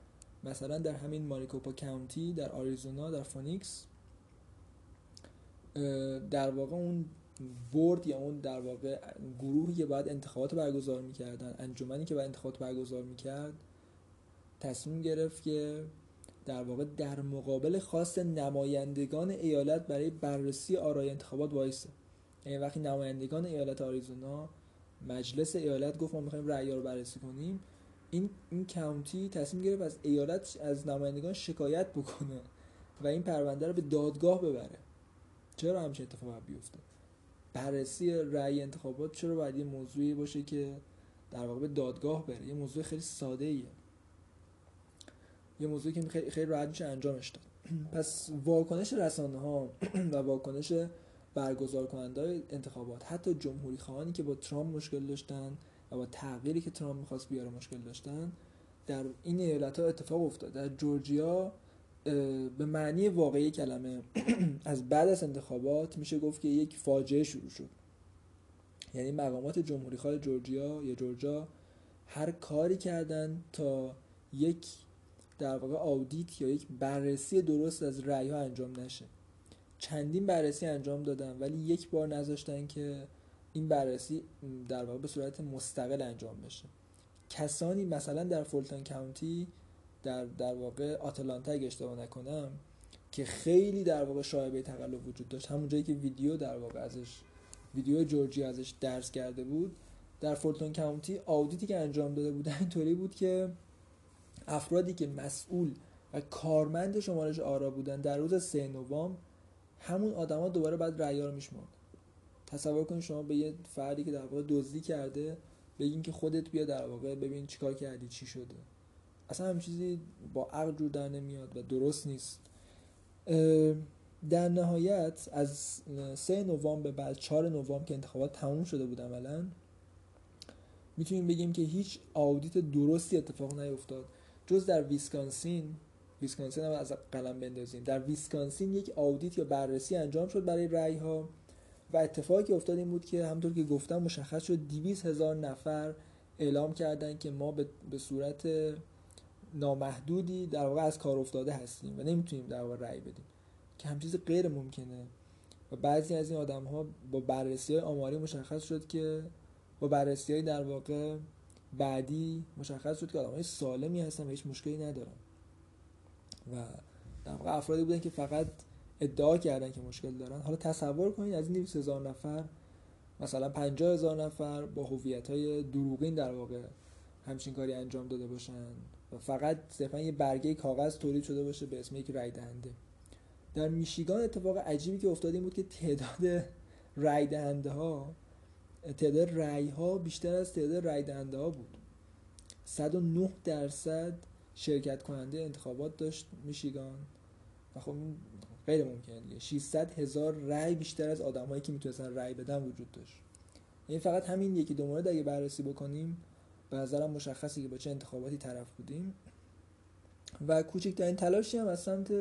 مثلا در همین ماریکوپا county در آریزونا در فونیکس در واقع اون board یا اون در واقع گروهی که باید انتخابات برگزار می‌کردن انجمنی که باید انتخابات برگزار می‌کرد تصمیم گرفت که در واقع در مقابل خواست نمایندگان ایالت برای بررسی آرای انتخابات وایسه. یعنی وقتی نمایندگان ایالت آریزونا مجلس ایالت گفت ما می‌خوایم رأی رو بررسی کنیم این این کاونتی تصمیم گرفت از ایالت از نمایندگان شکایت بکنه و این پرونده رو به دادگاه ببره. چرا همچین اتفاق بیفته؟ بررسی رأی انتخابات چرا باید یه موضوعی باشه که در واقع به دادگاه بره؟ یه موضوع خیلی ساده ایه یه موضوعی که خیلی, خیلی راحت میشه انجامش داد. پس واکنش رسانه ها و واکنش برگزار کننده انتخابات حتی جمهوری خواهانی که با ترامپ مشکل داشتن و با تغییری که ترامپ می‌خواست بیاره مشکل داشتن در این ایالت ها اتفاق افتاد. در جورجیا به معنی واقعی کلمه از بعد از انتخابات میشه گفت که یک فاجعه شروع شد. یعنی مقامات جمهوری خواه جورجیا یا جورجیا هر کاری کردن تا یک در واقع آودیت یا یک بررسی درست از رأی ها انجام نشه. چندین بررسی انجام دادن ولی یک بار نذاشتن که این بررسی در واقع به صورت مستقل انجام بشه. کسانی مثلا در فولتون کاونتی در در واقع آتلانتا اگه اشتباه نکنم که خیلی در واقع شایبه تقلب وجود داشت. همون جایی که ویدیو در واقع ازش ویدیو جورجی ازش درس کرده بود در فولتون کاونتی آودیتی که انجام داده بود اینطوری بود که افرادی که مسئول و کارمند شمارش آرا بودن در روز سه نوامبر همون آدما دوباره بعد رأی رو میشمرد. تصور کنید شما به یه فردی که در واقع دزدی کرده بگین که خودت بیا در واقع ببین چیکار کردی چی شده. اصلا هم چیزی با عقل جور در نمیاد و درست نیست. در نهایت از سه نوامبر به بعد 4 نوامبر که انتخابات تموم شده بود عملا می‌تونیم بگیم که هیچ audit درستی اتفاق نیفتاد. جز در ویسکانسین ویسکانسین هم از قلم بندازیم. در ویسکانسین یک audit یا بررسی انجام شد برای رأی ها و اتفاقی که افتاد این بود که همطور که گفتم مشخص شد 200 هزار نفر اعلام کردن که ما به صورت نامحدودی در واقع از کار افتاده هستیم و نمی‌تونیم در واقع رأی بدیم. که هم غیر ممکنه. و بعضی از این آدم ها با بررسی های آماری مشخص شد که با بررسی های در واقع بعدی مشخص شد که آدم های سالمی هستن و هیچ مشکلی ندارن. و در واقع افرادی بودن که فقط ادعا کردن که مشکل دارن. حالا تصور کنید از این 200 هزار نفر مثلا 50 هزار نفر با هویت های دروغین در واقع همچین کاری انجام داده باشن و فقط صرفا یه برگه کاغذ تولید شده باشه به اسم یک رای دهنده. در میشیگان اتفاق عجیبی که افتاد این بود که تعداد رای دهنده ها تعداد رای ها بیشتر از تعداد رای دهنده ها بود 109 درصد شرکت کننده انتخابات داشت میشیگان. و خب غیر ممکنه دیگه. 600 هزار رای بیشتر از آدمایی که می‌تونستن رای بدن وجود داشت. این فقط همین یکی دو مورد اگه بررسی بکنیم به نظرم مشخصی که با چه انتخاباتی طرف بودیم. و کوچکترین تلاشی هم از سمت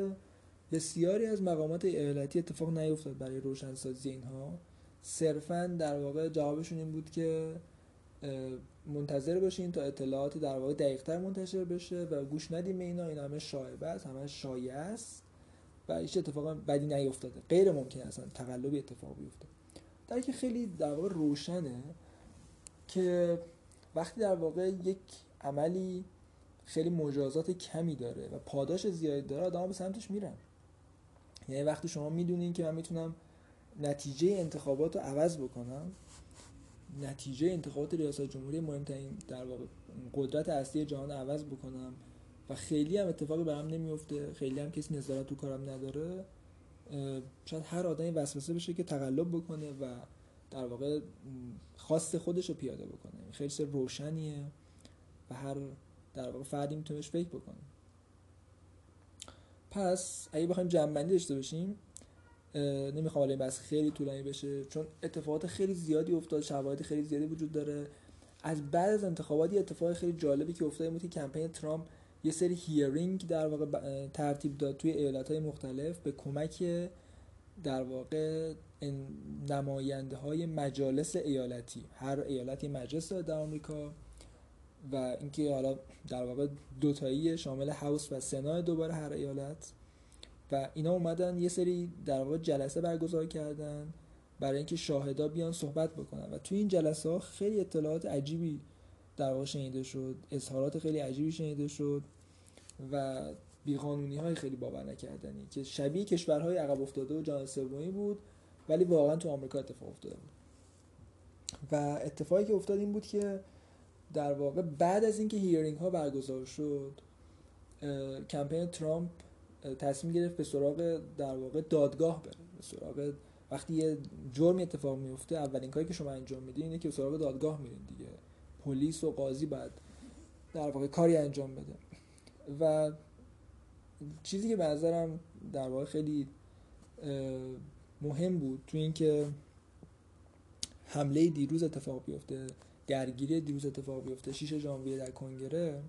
بسیاری از مقامات ایالتی اتفاق نیفتاد برای روشنسازی اینها. صرفا در واقع جوابشون این بود که منتظر باشین تا اطلاعات در واقع دقیقتر منتشر بشه و گوش ندیم اینا. این همه شایبه است همه شایعه است. و هیچ اتفاق بدی نیفتاده غیر ممکن اصلا تقلبی اتفاق بیفته. در که خیلی در واقع روشنه که وقتی در واقع یک عملی خیلی مجازات کمی داره و پاداش زیادی داره آدم به سمتش میرن. یعنی وقتی شما می‌دونین که من می‌تونم نتیجه انتخابات رو عوض بکنم نتیجه انتخابات ریاست جمهوری مهمترین در واقع قدرت اصلی جهان عوض بکنم و خیلی هم اتفاقی برام نمیفته خیلی هم کسی نظارت تو کارم نداره. شاید هر آدمی وسوسه بشه که تقلب بکنه و در واقع خواست خودش رو پیاده بکنه. خیلی روشنیه و هر در واقع فردی میتونهش فکر بکنه. پس اگه بخوایم جنبندی داشته باشیم نمی‌خوام این بحث خیلی طولانی بشه چون اتفاقات خیلی زیادی افتاد شواهد خیلی زیادی وجود داره. از بعد از انتخابات اتفاق خیلی جالبی که افتاد بود که کمپین ترامپ یه سری هیرینگ در واقع ترتیب داد توی ایالت های مختلف به کمک در واقع نماینده های مجالس ایالتی. هر ایالتی مجلس داره در آمریکا و اینکه حالا در واقع دوتایی شامل هاوس و سنا دوباره هر ایالت. و اینا اومدن یه سری در واقع جلسه برگزار کردن برای اینکه شاهدا بیان صحبت بکنن. و توی این جلسه ها خیلی اطلاعات عجیبی در واقع شنیده شد اظهارات خیلی عجیبی شنیده شد و بیقانونی های خیلی باور نکردنی که شبیه کشورهای عقب افتاده و جهان سومی بود ولی واقعا تو آمریکا اتفاق افتاده بود. و اتفاقی که افتاد این بود که در واقع بعد از اینکه هیرینگ ها برگزار شد کمپین ترامپ تصمیم گرفت به سراغ در واقع دادگاه بره به سراغ وقتی یه جرمی اتفاق میفته اولین کاری که شما انجام میدین اینه که به سراغ دادگاه میرین دیگه. پلیس و قاضی بعد در واقع کاری انجام بده. و چیزی که به نظرم در واقع خیلی مهم بود تو اینکه حمله دیروز اتفاق بیفته درگیری دیروز اتفاق بیفته 6 ژانویه در کنگره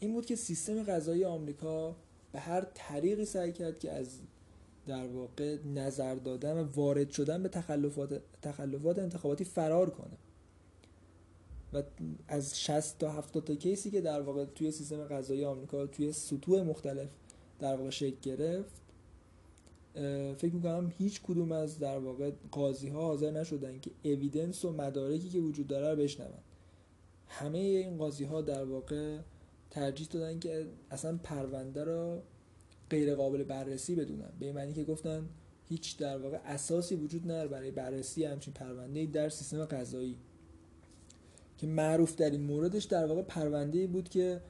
این بود که سیستم غذایی آمریکا به هر طریقی سعی کرد که از در واقع نظر دادن و وارد شدن به تخلفات تخلفات انتخاباتی فرار کنه. و از 60 تا 70 تا کیسی که در واقع توی سیستم غذایی آمریکا توی سطوح مختلف در واقع شکل گرفت فکر می‌کنم هیچ کدوم از در واقع قاضی ها حاضر نشدن که اویدنس و مدارکی که وجود داره رو بشنون. همه این قاضی ها در واقع ترجیح دادن که اصلا پرونده رو غیر قابل بررسی بدونن. به معنی که گفتن هیچ در واقع اساسی وجود نداره برای بررسی همچین پرونده در سیستم قضایی که معروف در این موردش در واقع پرونده بود که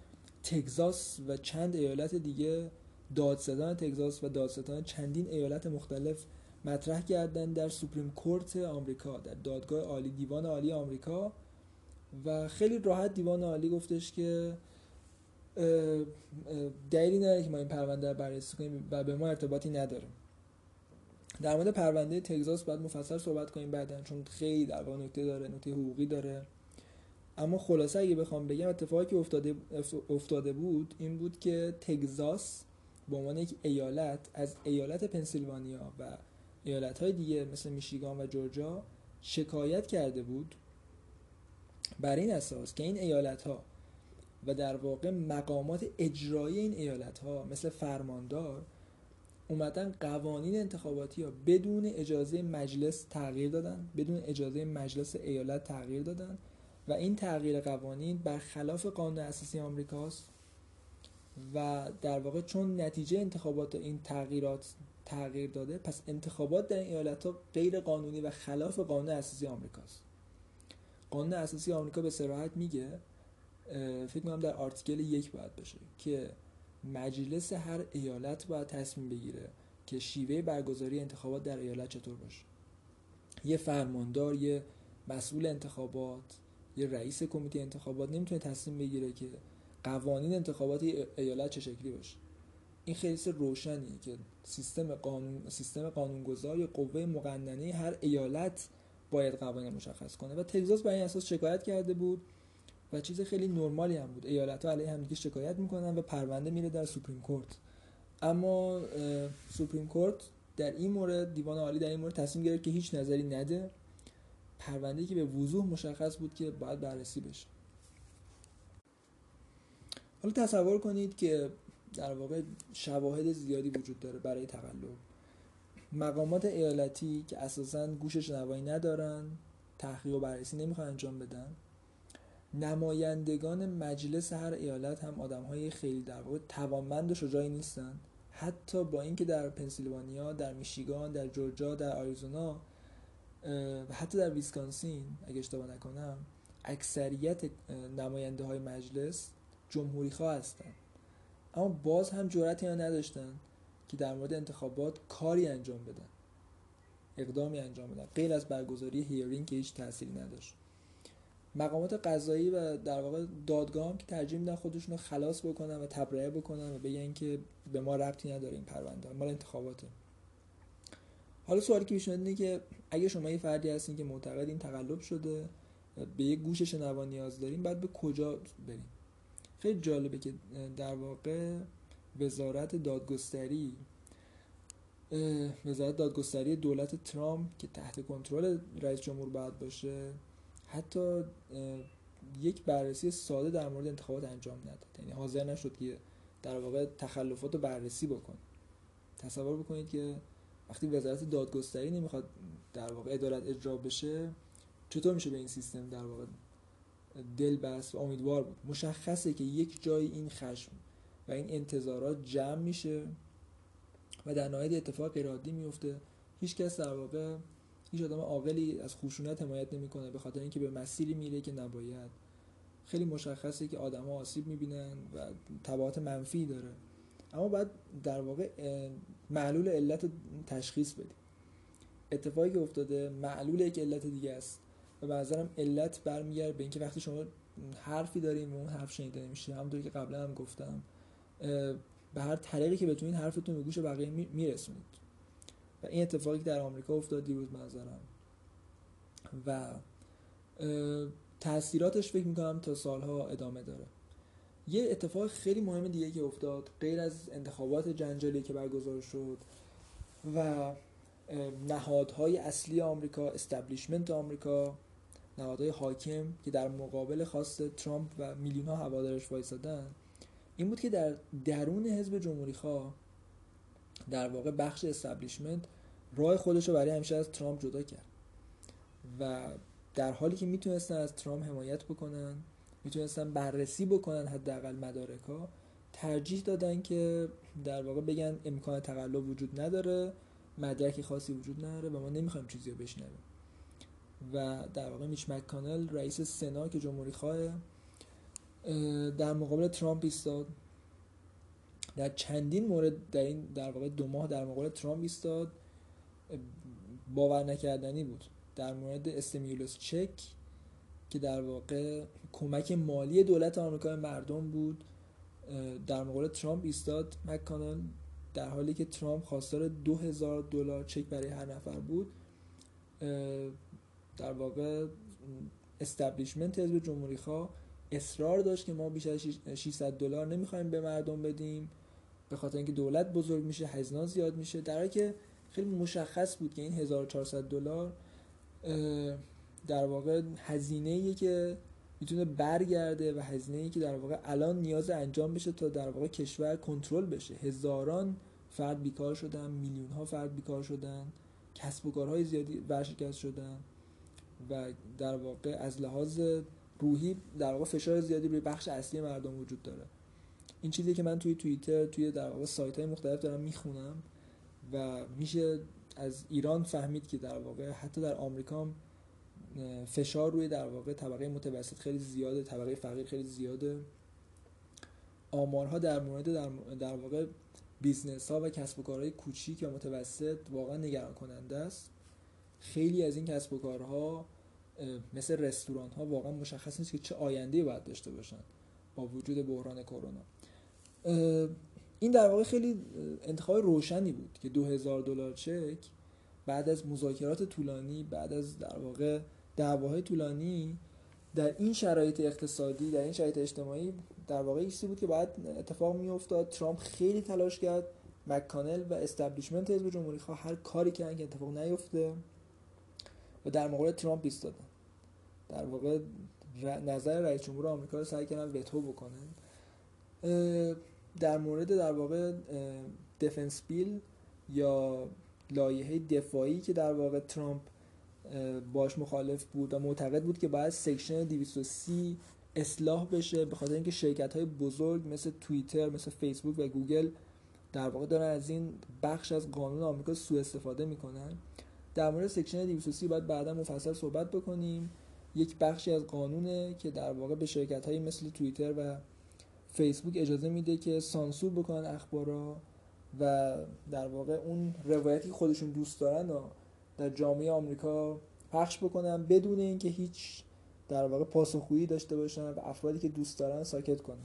تگزاس و چند ایالت دیگه دادستان تگزاس و دادستان چندین ایالت مختلف مطرح کردن در سوپریم کورت آمریکا در دادگاه عالی دیوان عالی آمریکا. و خیلی راحت دیوان عالی گفتش که دلیلی نداره که ما این پرونده رو بررسی کنیم و به ما ارتباطی نداره. در مورد پرونده تگزاس باید مفصل صحبت کنیم بعدا چون خیلی در واقع نکته داره نکته حقوقی داره. اما خلاصه اگه بخوام بگم اتفاقی که افتاده افتاده بود این بود که تگزاس به عنوان یک ایالت از ایالت پنسیلوانیا و ایالت های دیگه مثل میشیگان و جورجیا شکایت کرده بود بر این اساس که این ایالت ها و در واقع مقامات اجرایی این ایالت ها مثل فرماندار اومدن قوانین انتخاباتی ها بدون اجازه مجلس تغییر دادن بدون اجازه مجلس ایالت تغییر دادن و این تغییر قوانین برخلاف قانون اساسی آمریکاست و در واقع چون نتیجه انتخابات این تغییرات تغییر داده پس انتخابات در این ایالت ها غیر قانونی و خلاف قانون اساسی آمریکاست. قانون اساسی آمریکا به صراحت میگه فکر می‌کنم در آرتیکل یک باید باشه که مجلس هر ایالت باید تصمیم بگیره که شیوه برگزاری انتخابات در ایالت چطور باشه. یه فرماندار یه مسئول انتخابات یه رئیس کمیته انتخابات نمی‌تونه تصمیم بگیره که قوانین انتخابات ایالت چه شکلی باشه. این خیلی روشنیه که سیستم قانون سیستم قانونگذار یا قوه مقننه هر ایالت باید قوانین مشخص کنه. و تگزاس بر این اساس شکایت کرده بود و چیز خیلی نرمالی هم بود. ایالت ها علیه همدیگه شکایت می‌کنن و پرونده میره در سوپریم کورت. اما سوپریم کورت در این مورد دیوان عالی در این مورد تصمیم گرفت که هیچ نظری نده. پرونده که به وضوح مشخص بود که باید بررسی بشه. حالا تصور کنید که در واقع شواهد زیادی وجود داره برای تقلب. مقامات ایالتی که اساسا گوش شنوایی ندارن تحقیق و بررسی نمی‌خوان انجام بدن. نمایندگان مجلس هر ایالت هم آدم های خیلی در واقع توانمند و شجاعی نیستن. حتی با اینکه در پنسیلوانیا در میشیگان در جورجیا در آریزونا و حتی در ویسکانسین اگه اشتباه نکنم اکثریت نماینده های مجلس جمهوری خواه هستن. اما باز هم جرأت اینا نداشتن که در مورد انتخابات کاری انجام بدن. اقدامی انجام بدن. غیر از برگزاری hearing که هیچ تأثیری نداشت. مقامات قضایی و در واقع دادگاه هم که ترجیح میدن خودشون رو خلاص بکنن و تبرئه بکنن و بگن که به ما ربطی نداره این پرونده. مال انتخاباته. حالا سوالی که پیش اینه که اگه شما یه فردی هستین که معتقد این تقلب شده به یه گوش شنوا نیاز داریم بعد به کجا بریم خیلی جالبه که در واقع وزارت دادگستری وزارت دادگستری دولت ترامپ که تحت کنترل رئیس جمهور باید باشه حتی یک بررسی ساده در مورد انتخابات انجام نداد. یعنی حاضر نشد که در واقع تخلفات رو بررسی بکن تصور بکنید که وقتی وزارت دادگستری نمی‌خواد در واقع عدالت اجرا بشه چطور میشه به این سیستم در واقع دل بست و امیدوار بود؟ مشخصه که یک جای این خشم و این انتظارات جمع میشه و در نهایت اتفاق غیرعادی میفته. هیچ کس در واقع هیچ آدم عاقلی از خشونت حمایت نمی‌کنه به خاطر اینکه به مسیری میره که نباید. خیلی مشخصه که آدما آسیب می‌بینن و تبعات منفی داره. اما بعد در واقع معلول علت تشخیص بدیم. اتفاقی که افتاده معلول یک علت دیگه است و به نظرم علت برمیگرده به اینکه وقتی شما حرفی داریم و اون حرف شنیده نمیشه همونطوری که قبلا هم گفتم به هر طریقی که بتونید حرفتون به گوش بقیه میرسونید. و این اتفاقی که در آمریکا افتاد دیروز منظرم و تاثیراتش فکر می‌کنم تا سالها ادامه داره. یه اتفاق خیلی مهم دیگه که افتاد غیر از انتخابات جنجالی که برگزار شد و نهادهای اصلی آمریکا استبلیشمنت آمریکا نهادهای حاکم که در مقابل خواست ترامپ و میلیون ها هوادارش وایسادن این بود که در درون حزب جمهوری خواه در واقع بخش استبلیشمنت راه خودش رو برای همیشه از ترامپ جدا کرد و در حالی که می‌تونستن از ترامپ حمایت بکنن می‌تونستن بررسی بکنن حداقل مدارک ها ترجیح دادن که در واقع بگن امکان تقلب وجود نداره مدرکی خاصی وجود نداره و ما نمی‌خوایم چیزی رو بشنویم. و در واقع میچ مکانل رئیس سنا که جمهوری خواه در مقابل ترامپ ایستاد. در چندین مورد در این در واقع دو ماه در مقابل ترامپ ایستاد. باور نکردنی بود. در مورد stimulus check که در واقع کمک مالی دولت آمریکا مردم بود در مقابل ترامپ ایستاد مک‌کانل در حالی که ترامپ خواستار دو هزار دلار چک برای هر نفر بود در واقع establishment حزب جمهوری خواه اصرار داشت که ما بیش از 600 دلار نمی‌خوایم به مردم بدیم. به خاطر اینکه دولت بزرگ میشه هزینه زیاد میشه. در حالی که خیلی مشخص بود که این 1400 دلار در واقع هزینه که می‌تونه برگرده و هزینه که در واقع الان نیاز انجام بشه تا در واقع کشور کنترل بشه. هزاران فرد بیکار شدن میلیون ها فرد بیکار شدن کسب و کارهای زیادی ورشکست شدن و در واقع از لحاظ روحی در واقع فشار زیادی روی بخش اصلی مردم وجود داره. این چیزی که من توی توییتر توی در واقع سایت های مختلف دارم می‌خونم و میشه از ایران فهمید که در واقع حتی در آمریکا فشار روی در واقع طبقه متوسط خیلی زیاده طبقه فقیر خیلی زیاده. آمارها در مورد در, در واقع business ها و کسب و کارهای کوچیک یا متوسط واقعا نگران کننده است. خیلی از این کسب و کارها مثل رستوران ها واقعا مشخص نیست که چه آینده باید داشته باشن با وجود بحران کرونا. این در واقع خیلی انتخاب روشنی بود که 2000 دلار چک بعد از مذاکرات طولانی بعد از در واقع دعواهای طولانی در این شرایط اقتصادی در این شرایط اجتماعی در واقع چیزی بود که بعد اتفاق می افتاد ترامپ خیلی تلاش کرد. مک‌کانل و establishment حزب جمهوری خواه هر کاری کردن که اتفاق نیفته و در مقابل ترامپ ایستادن. در واقع نظر رئیس جمهور آمریکا رو سعی کردن وتو بکنن. در مورد در واقع defense bill یا لایحه دفاعی که در واقع ترامپ باش مخالف بود و معتقد بود که باید section 230 اصلاح بشه به خاطر اینکه شرکت های بزرگ مثل توییتر مثل فیسبوک و گوگل در واقع دارن از این بخش از قانون آمریکا سوء استفاده می‌کنن. در مورد section 230 باید بعدا مفصل صحبت بکنیم. یک بخشی از قانونه که در واقع به شرکت های مثل توییتر و فیسبوک اجازه میده که سانسور بکنن اخبارا و در واقع اون روایتی خودشون دوست دارن و در جامعه آمریکا پخش بکنن بدون اینکه هیچ در واقع پاسخگویی داشته باشن و افرادی که دوست دارن ساکت کنن.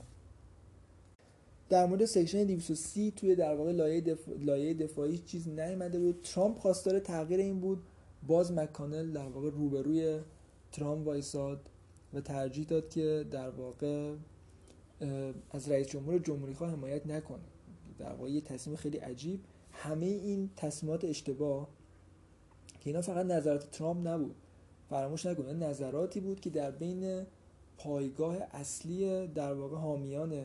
در مورد section 230 توی در واقع لایحه, دف... لایحه دفاعی چیز نیامده بود. ترامپ خواستار تغییر این بود. باز مک‌کانل در واقع روبروی ترامپ وایساد و ترجیح داد که در واقع از رئیس جمهور جمهوری خواه حمایت نکنه. در واقع یه تصمیم خیلی عجیب. همه این تصمیمات اشتباه که اینا فقط نظرات ترامپ نبود. فراموش نکنید نظراتی بود که در بین پایگاه اصلی در واقع حامیان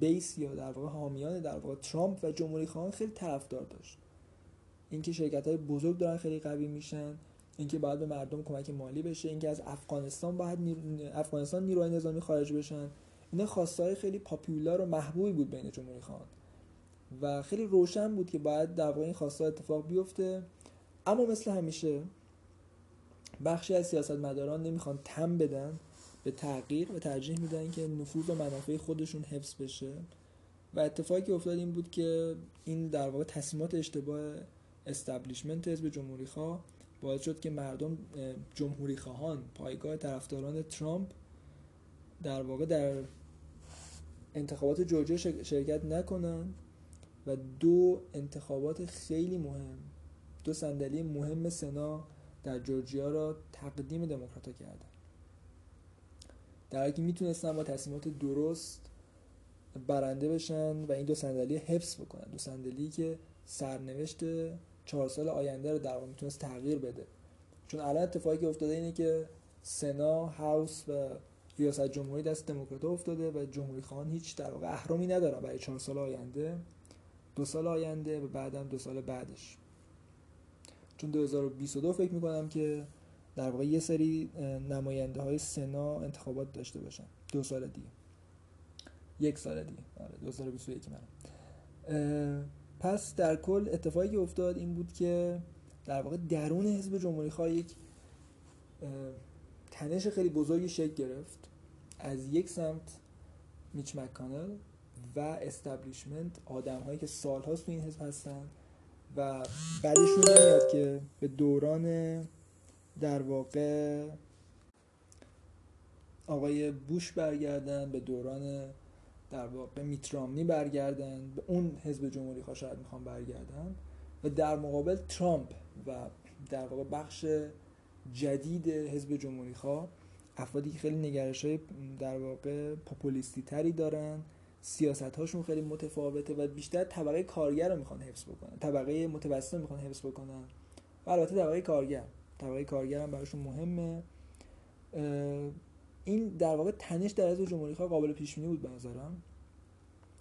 بیس یا در واقع حامیان در واقع ترامپ و جمهوری خواهان خیلی طرفدار داشت. اینکه شرکت های بزرگ دارن خیلی قوی میشن اینکه باید به مردم کمک مالی بشه اینکه از افغانستان باید نیر... افغانستان نیروهای نظامی خارج بشن. اینا خواستای خیلی پاپولار و محبوبی بود بین جمهوری خواهان. و خیلی روشن بود که باید در واقع این خواسته اتفاق بیفته. اما مثل همیشه بخشی از سیاستمداران نمی‌خوان تم بدن به تغییر و ترجیح میدن که نفوذ و منافع خودشون حفظ بشه. و اتفاقی که افتاد این بود که این در واقع تصمیمات اشتباه استبلیشمنت حزب جمهوری خواه باعث شد که مردم جمهوری خواهان پایگاه طرفداران ترامپ در واقع در انتخابات جورجیا شرکت نکنن. و دو انتخابات خیلی مهم. دو صندلی مهم سنا در جورجیا را تقدیم دموکرات کردن. در حالی که می‌تونستن با تصمیمات درست برنده بشن و این دو صندلی حفظ بکنن. دو صندلی که سرنوشت چهار سال آینده رو در واقع می‌تونست تغییر بده. چون الان اتفاقی که افتاده اینه که سنا هاوس و ریاست جمهوری دست دموکرات افتاده و جمهوری خواهان هیچ در واقع اهرامی ندارن برای چهار سال آینده. دو سال آینده و بعدم دو سال بعدش. چون 2022 فکر می‌کنم که در واقع یه سری نماینده های سنا انتخابات داشته باشن. دو سال دیگه. یک سال دیگه. آره 2021 من پس در کل اتفاقی که افتاد این بود که در واقع درون حزب جمهوری خواه یک تنش خیلی بزرگی شکل گرفت. از یک سمت میچ مکانل و استبلیشمنت آدم هایی که سال هاست تو این حزب هستن و بعدشون نمیاد که به دوران در واقع آقای بوش برگردن به دوران در واقع میترامنی برگردن به اون حزب جمهوری خواه شاید می‌خوان برگردن و در مقابل ترامپ و در واقع بخش جدید حزب جمهوری خواه افرادی که خیلی نگرش های در واقع پاپولیستی تری دارن سیاست هاشون خیلی متفاوته و بیشتر طبقه کارگر رو می‌خوان حفظ بکنن. طبقه متوسط می‌خوان حفظ بکنن. و البته طبقه کارگر. طبقه کارگر هم براشون مهمه. این در واقع تنش در حزب جمهوری خواه قابل پیش بود به نظرم.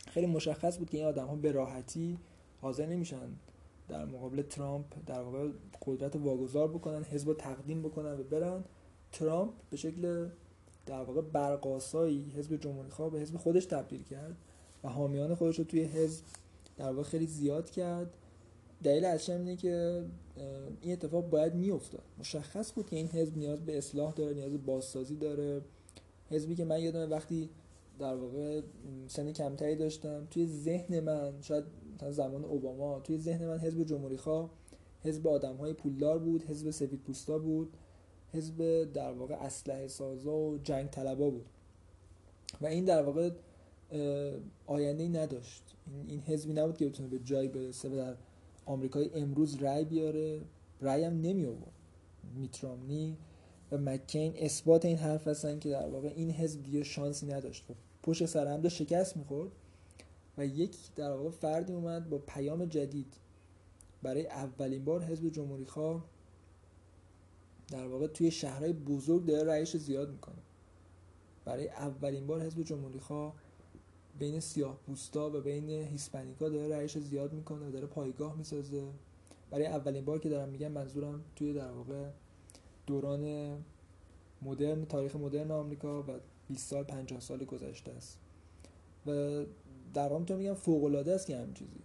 خیلی مشخص بود که این آدم ها به راحتی حاضر نمیشن در مقابل ترامپ در واقع قدرت واگذار بکنن حزب تقدیم بکنن و برن. ترامپ به شکل در واقع برقاسایی حزب جمهوری خواه به حزب خودش تبدیل کرد و حامیان خودش رو توی حزب در واقع خیلی زیاد کرد. دلیل اصلی اینه که این اتفاق باید میافتاد. مشخص بود که این حزب نیاز به اصلاح داره نیاز به بازسازی داره. حزبی که من یادم وقتی در واقع سن کمتری داشتم توی ذهن من شاید زمان اوباما توی ذهن من حزب جمهوری خواه حزب آدم های پولدار بود حزب سفید پوستا بود. حزب در واقع اسلحه سازا و جنگ طلبا بود. و این در واقع آینده ای نداشت. این حزبی نبود که بتونه به جایی برسه و در آمریکای امروز رأی بیاره. رأی هم نمی آورد. میترامنی و مکین اثبات این حرف هستن که در واقع این حزب دیگه شانسی نداشت. و پشت سر هم شکست می‌خورد و یک در واقع فردی اومد با پیام جدید. برای اولین بار حزب جمهوری خواه در واقع توی شهرهای بزرگ داره رأیش زیاد می‌کنه. برای اولین بار حزب جمهوری خواه بین سیاه پوستا و بین هیسپانیکا داره رأیش زیاد می‌کنه و داره پایگاه می‌سازه. برای اولین بار که دارم میگم منظورم توی در واقع دوران مدرن تاریخ مدرن آمریکا و 20 سال 50 سال گذشته است. و در واقع میگم فوق العاده است که همین چیزی.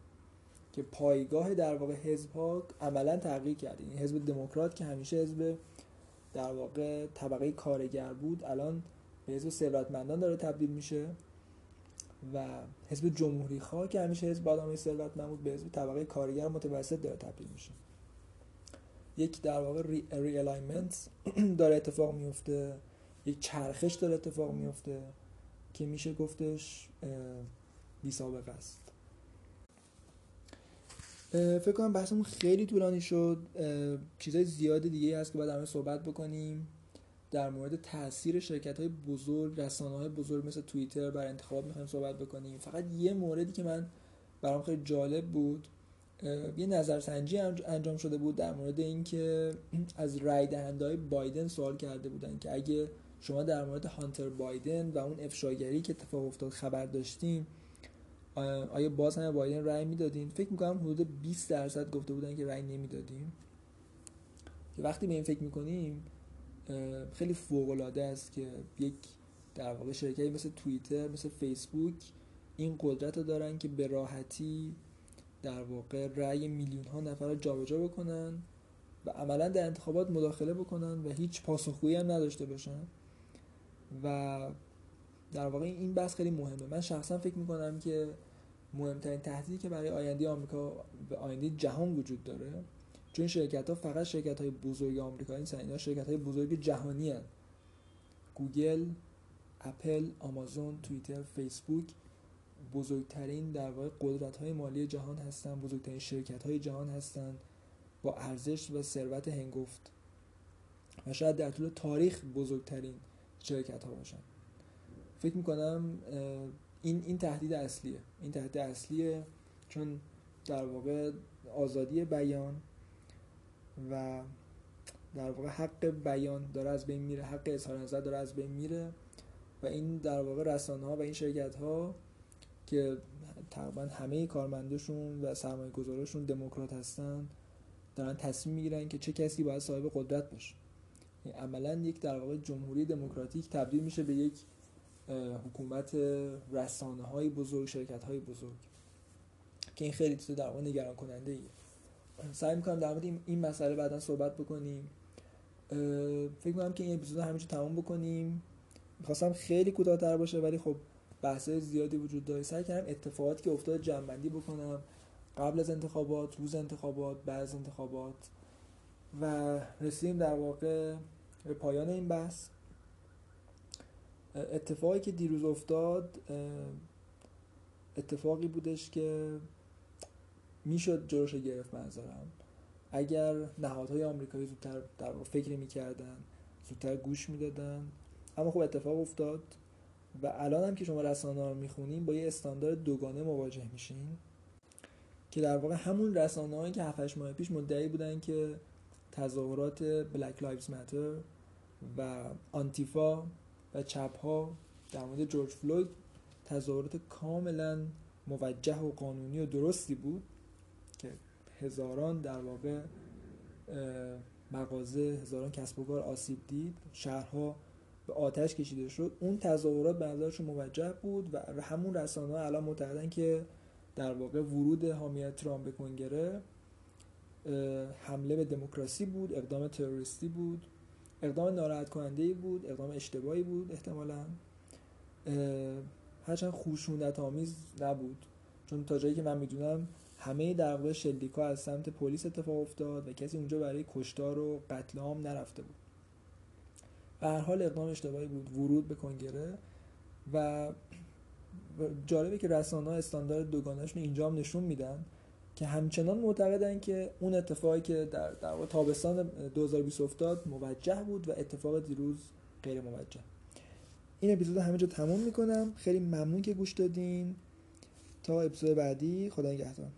که پایگاه در واقع حزب ها عملا تغییر کرد این حزب دموکرات که همیشه حزب در واقع طبقه کارگر بود الان به حزب ثروتمندان داره تبدیل میشه و حزب جمهوری خواه که همیشه حزب آدمای ثروتمند بود به حزب طبقه کارگر متوسط داره تبدیل میشه. یک در واقع ری, داره اتفاق میفته. یک چرخش داره اتفاق میفته که میشه گفتش بی سابقه است. فکر کنم بحثمون خیلی طولانی شد. چیزای زیاد دیگه هست که باید همه صحبت بکنیم. در مورد تاثیر شرکت های بزرگ رسانه های بزرگ مثل توییتر بر انتخابات می‌خوایم صحبت بکنیم. فقط یه موردی که من برام خیلی جالب بود. یه نظرسنجی انجام شده بود در مورد اینکه از رای دهنده بایدن سوال کرده بودن که اگه شما در مورد هانتر بایدن و اون افشاگری که اتفاق افتاد خبر داشتیم آیا باز هم بایدن رای می‌دادین؟ فکر می‌کنم حدود 20 درصد گفته بودن که رای نمی‌دادیم. که وقتی به این فکر می‌کنیم خیلی فوق العاده است که یک در واقع شرکتی مثل توییتر مثل فیسبوک این قدرت رو دارن که به راحتی در واقع رأی میلیون ها نفر رو جابجا بکنن و عملا در انتخابات مداخله بکنن و هیچ پاسخگویی هم نداشته باشن. و در واقع این بحث خیلی مهمه. من شخصا فکر می‌کنم که مهمترین تهدیدی که برای آینده آمریکا و آینده جهان وجود داره چون شرکت ها فقط شرکت های بزرگ آمریکایی نیستن اینا شرکت های بزرگ جهانی هن. گوگل اپل آمازون توییتر فیسبوک بزرگترین در واقع قدرت های مالی جهان هستن بزرگترین شرکت های جهان هستند با ارزش و ثروت هنگفت و شاید در طول تاریخ بزرگترین شرکت ها باشن فکر می‌کنم این این تهدید اصلیه. این تهدید اصلیه چون در واقع آزادی بیان و در واقع حق بیان داره از بین میره حق اظهار نظر داره از بین میره و این در واقع رسانه ها و این شرکت ها که تقریبا همه کارمندشون و سرمایه گذارشون دموکرات هستن دارن تصمیم می‌گیرن که چه کسی باید صاحب قدرت باشه. یعنی عملا یک در واقع جمهوری دموکراتیک تبدیل میشه به یک حکومت رسانه های بزرگ شرکت های بزرگ که این خیلی تو در نگران کننده ایه. سعی می‌کنم در مورد این مسئله بعدا صحبت بکنیم. فکر می‌کنم که این اپیزود همینجا تموم بکنیم. می‌خواستم خیلی کوتاه‌تر باشه ولی خب بحث زیادی وجود داره. سعی کردم اتفاقاتی که افتاد جنبندی بکنم. قبل از انتخابات روز انتخابات بعد از انتخابات. و رسیدیم در واقع به پایان این بحث. اتفاقی که دیروز افتاد اتفاقی بودش که می‌شد جلوش گرفت منظرم اگر نهادهای آمریکایی زودتر در فکر می‌کردن زودتر گوش می‌دادن. اما خب اتفاق افتاد و الان هم که شما رسانه رو می‌خونین با یه استاندارد دوگانه مواجه میشین که در واقع همون رسانه هایی که 7 ماه پیش مدعی بودن که تظاهرات بلک لایفز ماتر و آنتیفا و چپ در مورد جورج فلوید تظاهرات کاملا موجه و قانونی و درستی بود هزاران در واقع مغازه هزاران کسب و کار آسیب دید شهرها به آتش کشیده شد. اون تظاهرات به نظرشون موجه بود و همون رسانه ها الان معتقدن که در واقع ورود حامیت ترامپ به کنگره حمله به دموکراسی بود اقدام تروریستی بود. اقدام ناراحت کننده ای بود اقدام اشتباهی بود احتمالا. هرچند خوشونت آمیز نبود. چون تا جایی که من می‌دونم همه در شلیکا از سمت پلیس اتفاق افتاد و کسی اونجا برای کشتار و قتل عام نرفته بود. به هر حال اقدام اشتباهی بود ورود به کنگره و جالبه که رسانه ها استاندارد دوگانهشون اینجا هم نشون میدن. که همچنان معتقدن که اون اتفاقی که در, در تابستان 2020 افتاد موجه بود و اتفاق دیروز غیر موجه. این اپیزود همه جا تموم می‌کنم. خیلی ممنون که گوش دادین. تا اپیزود بعدی. خدا نگهدار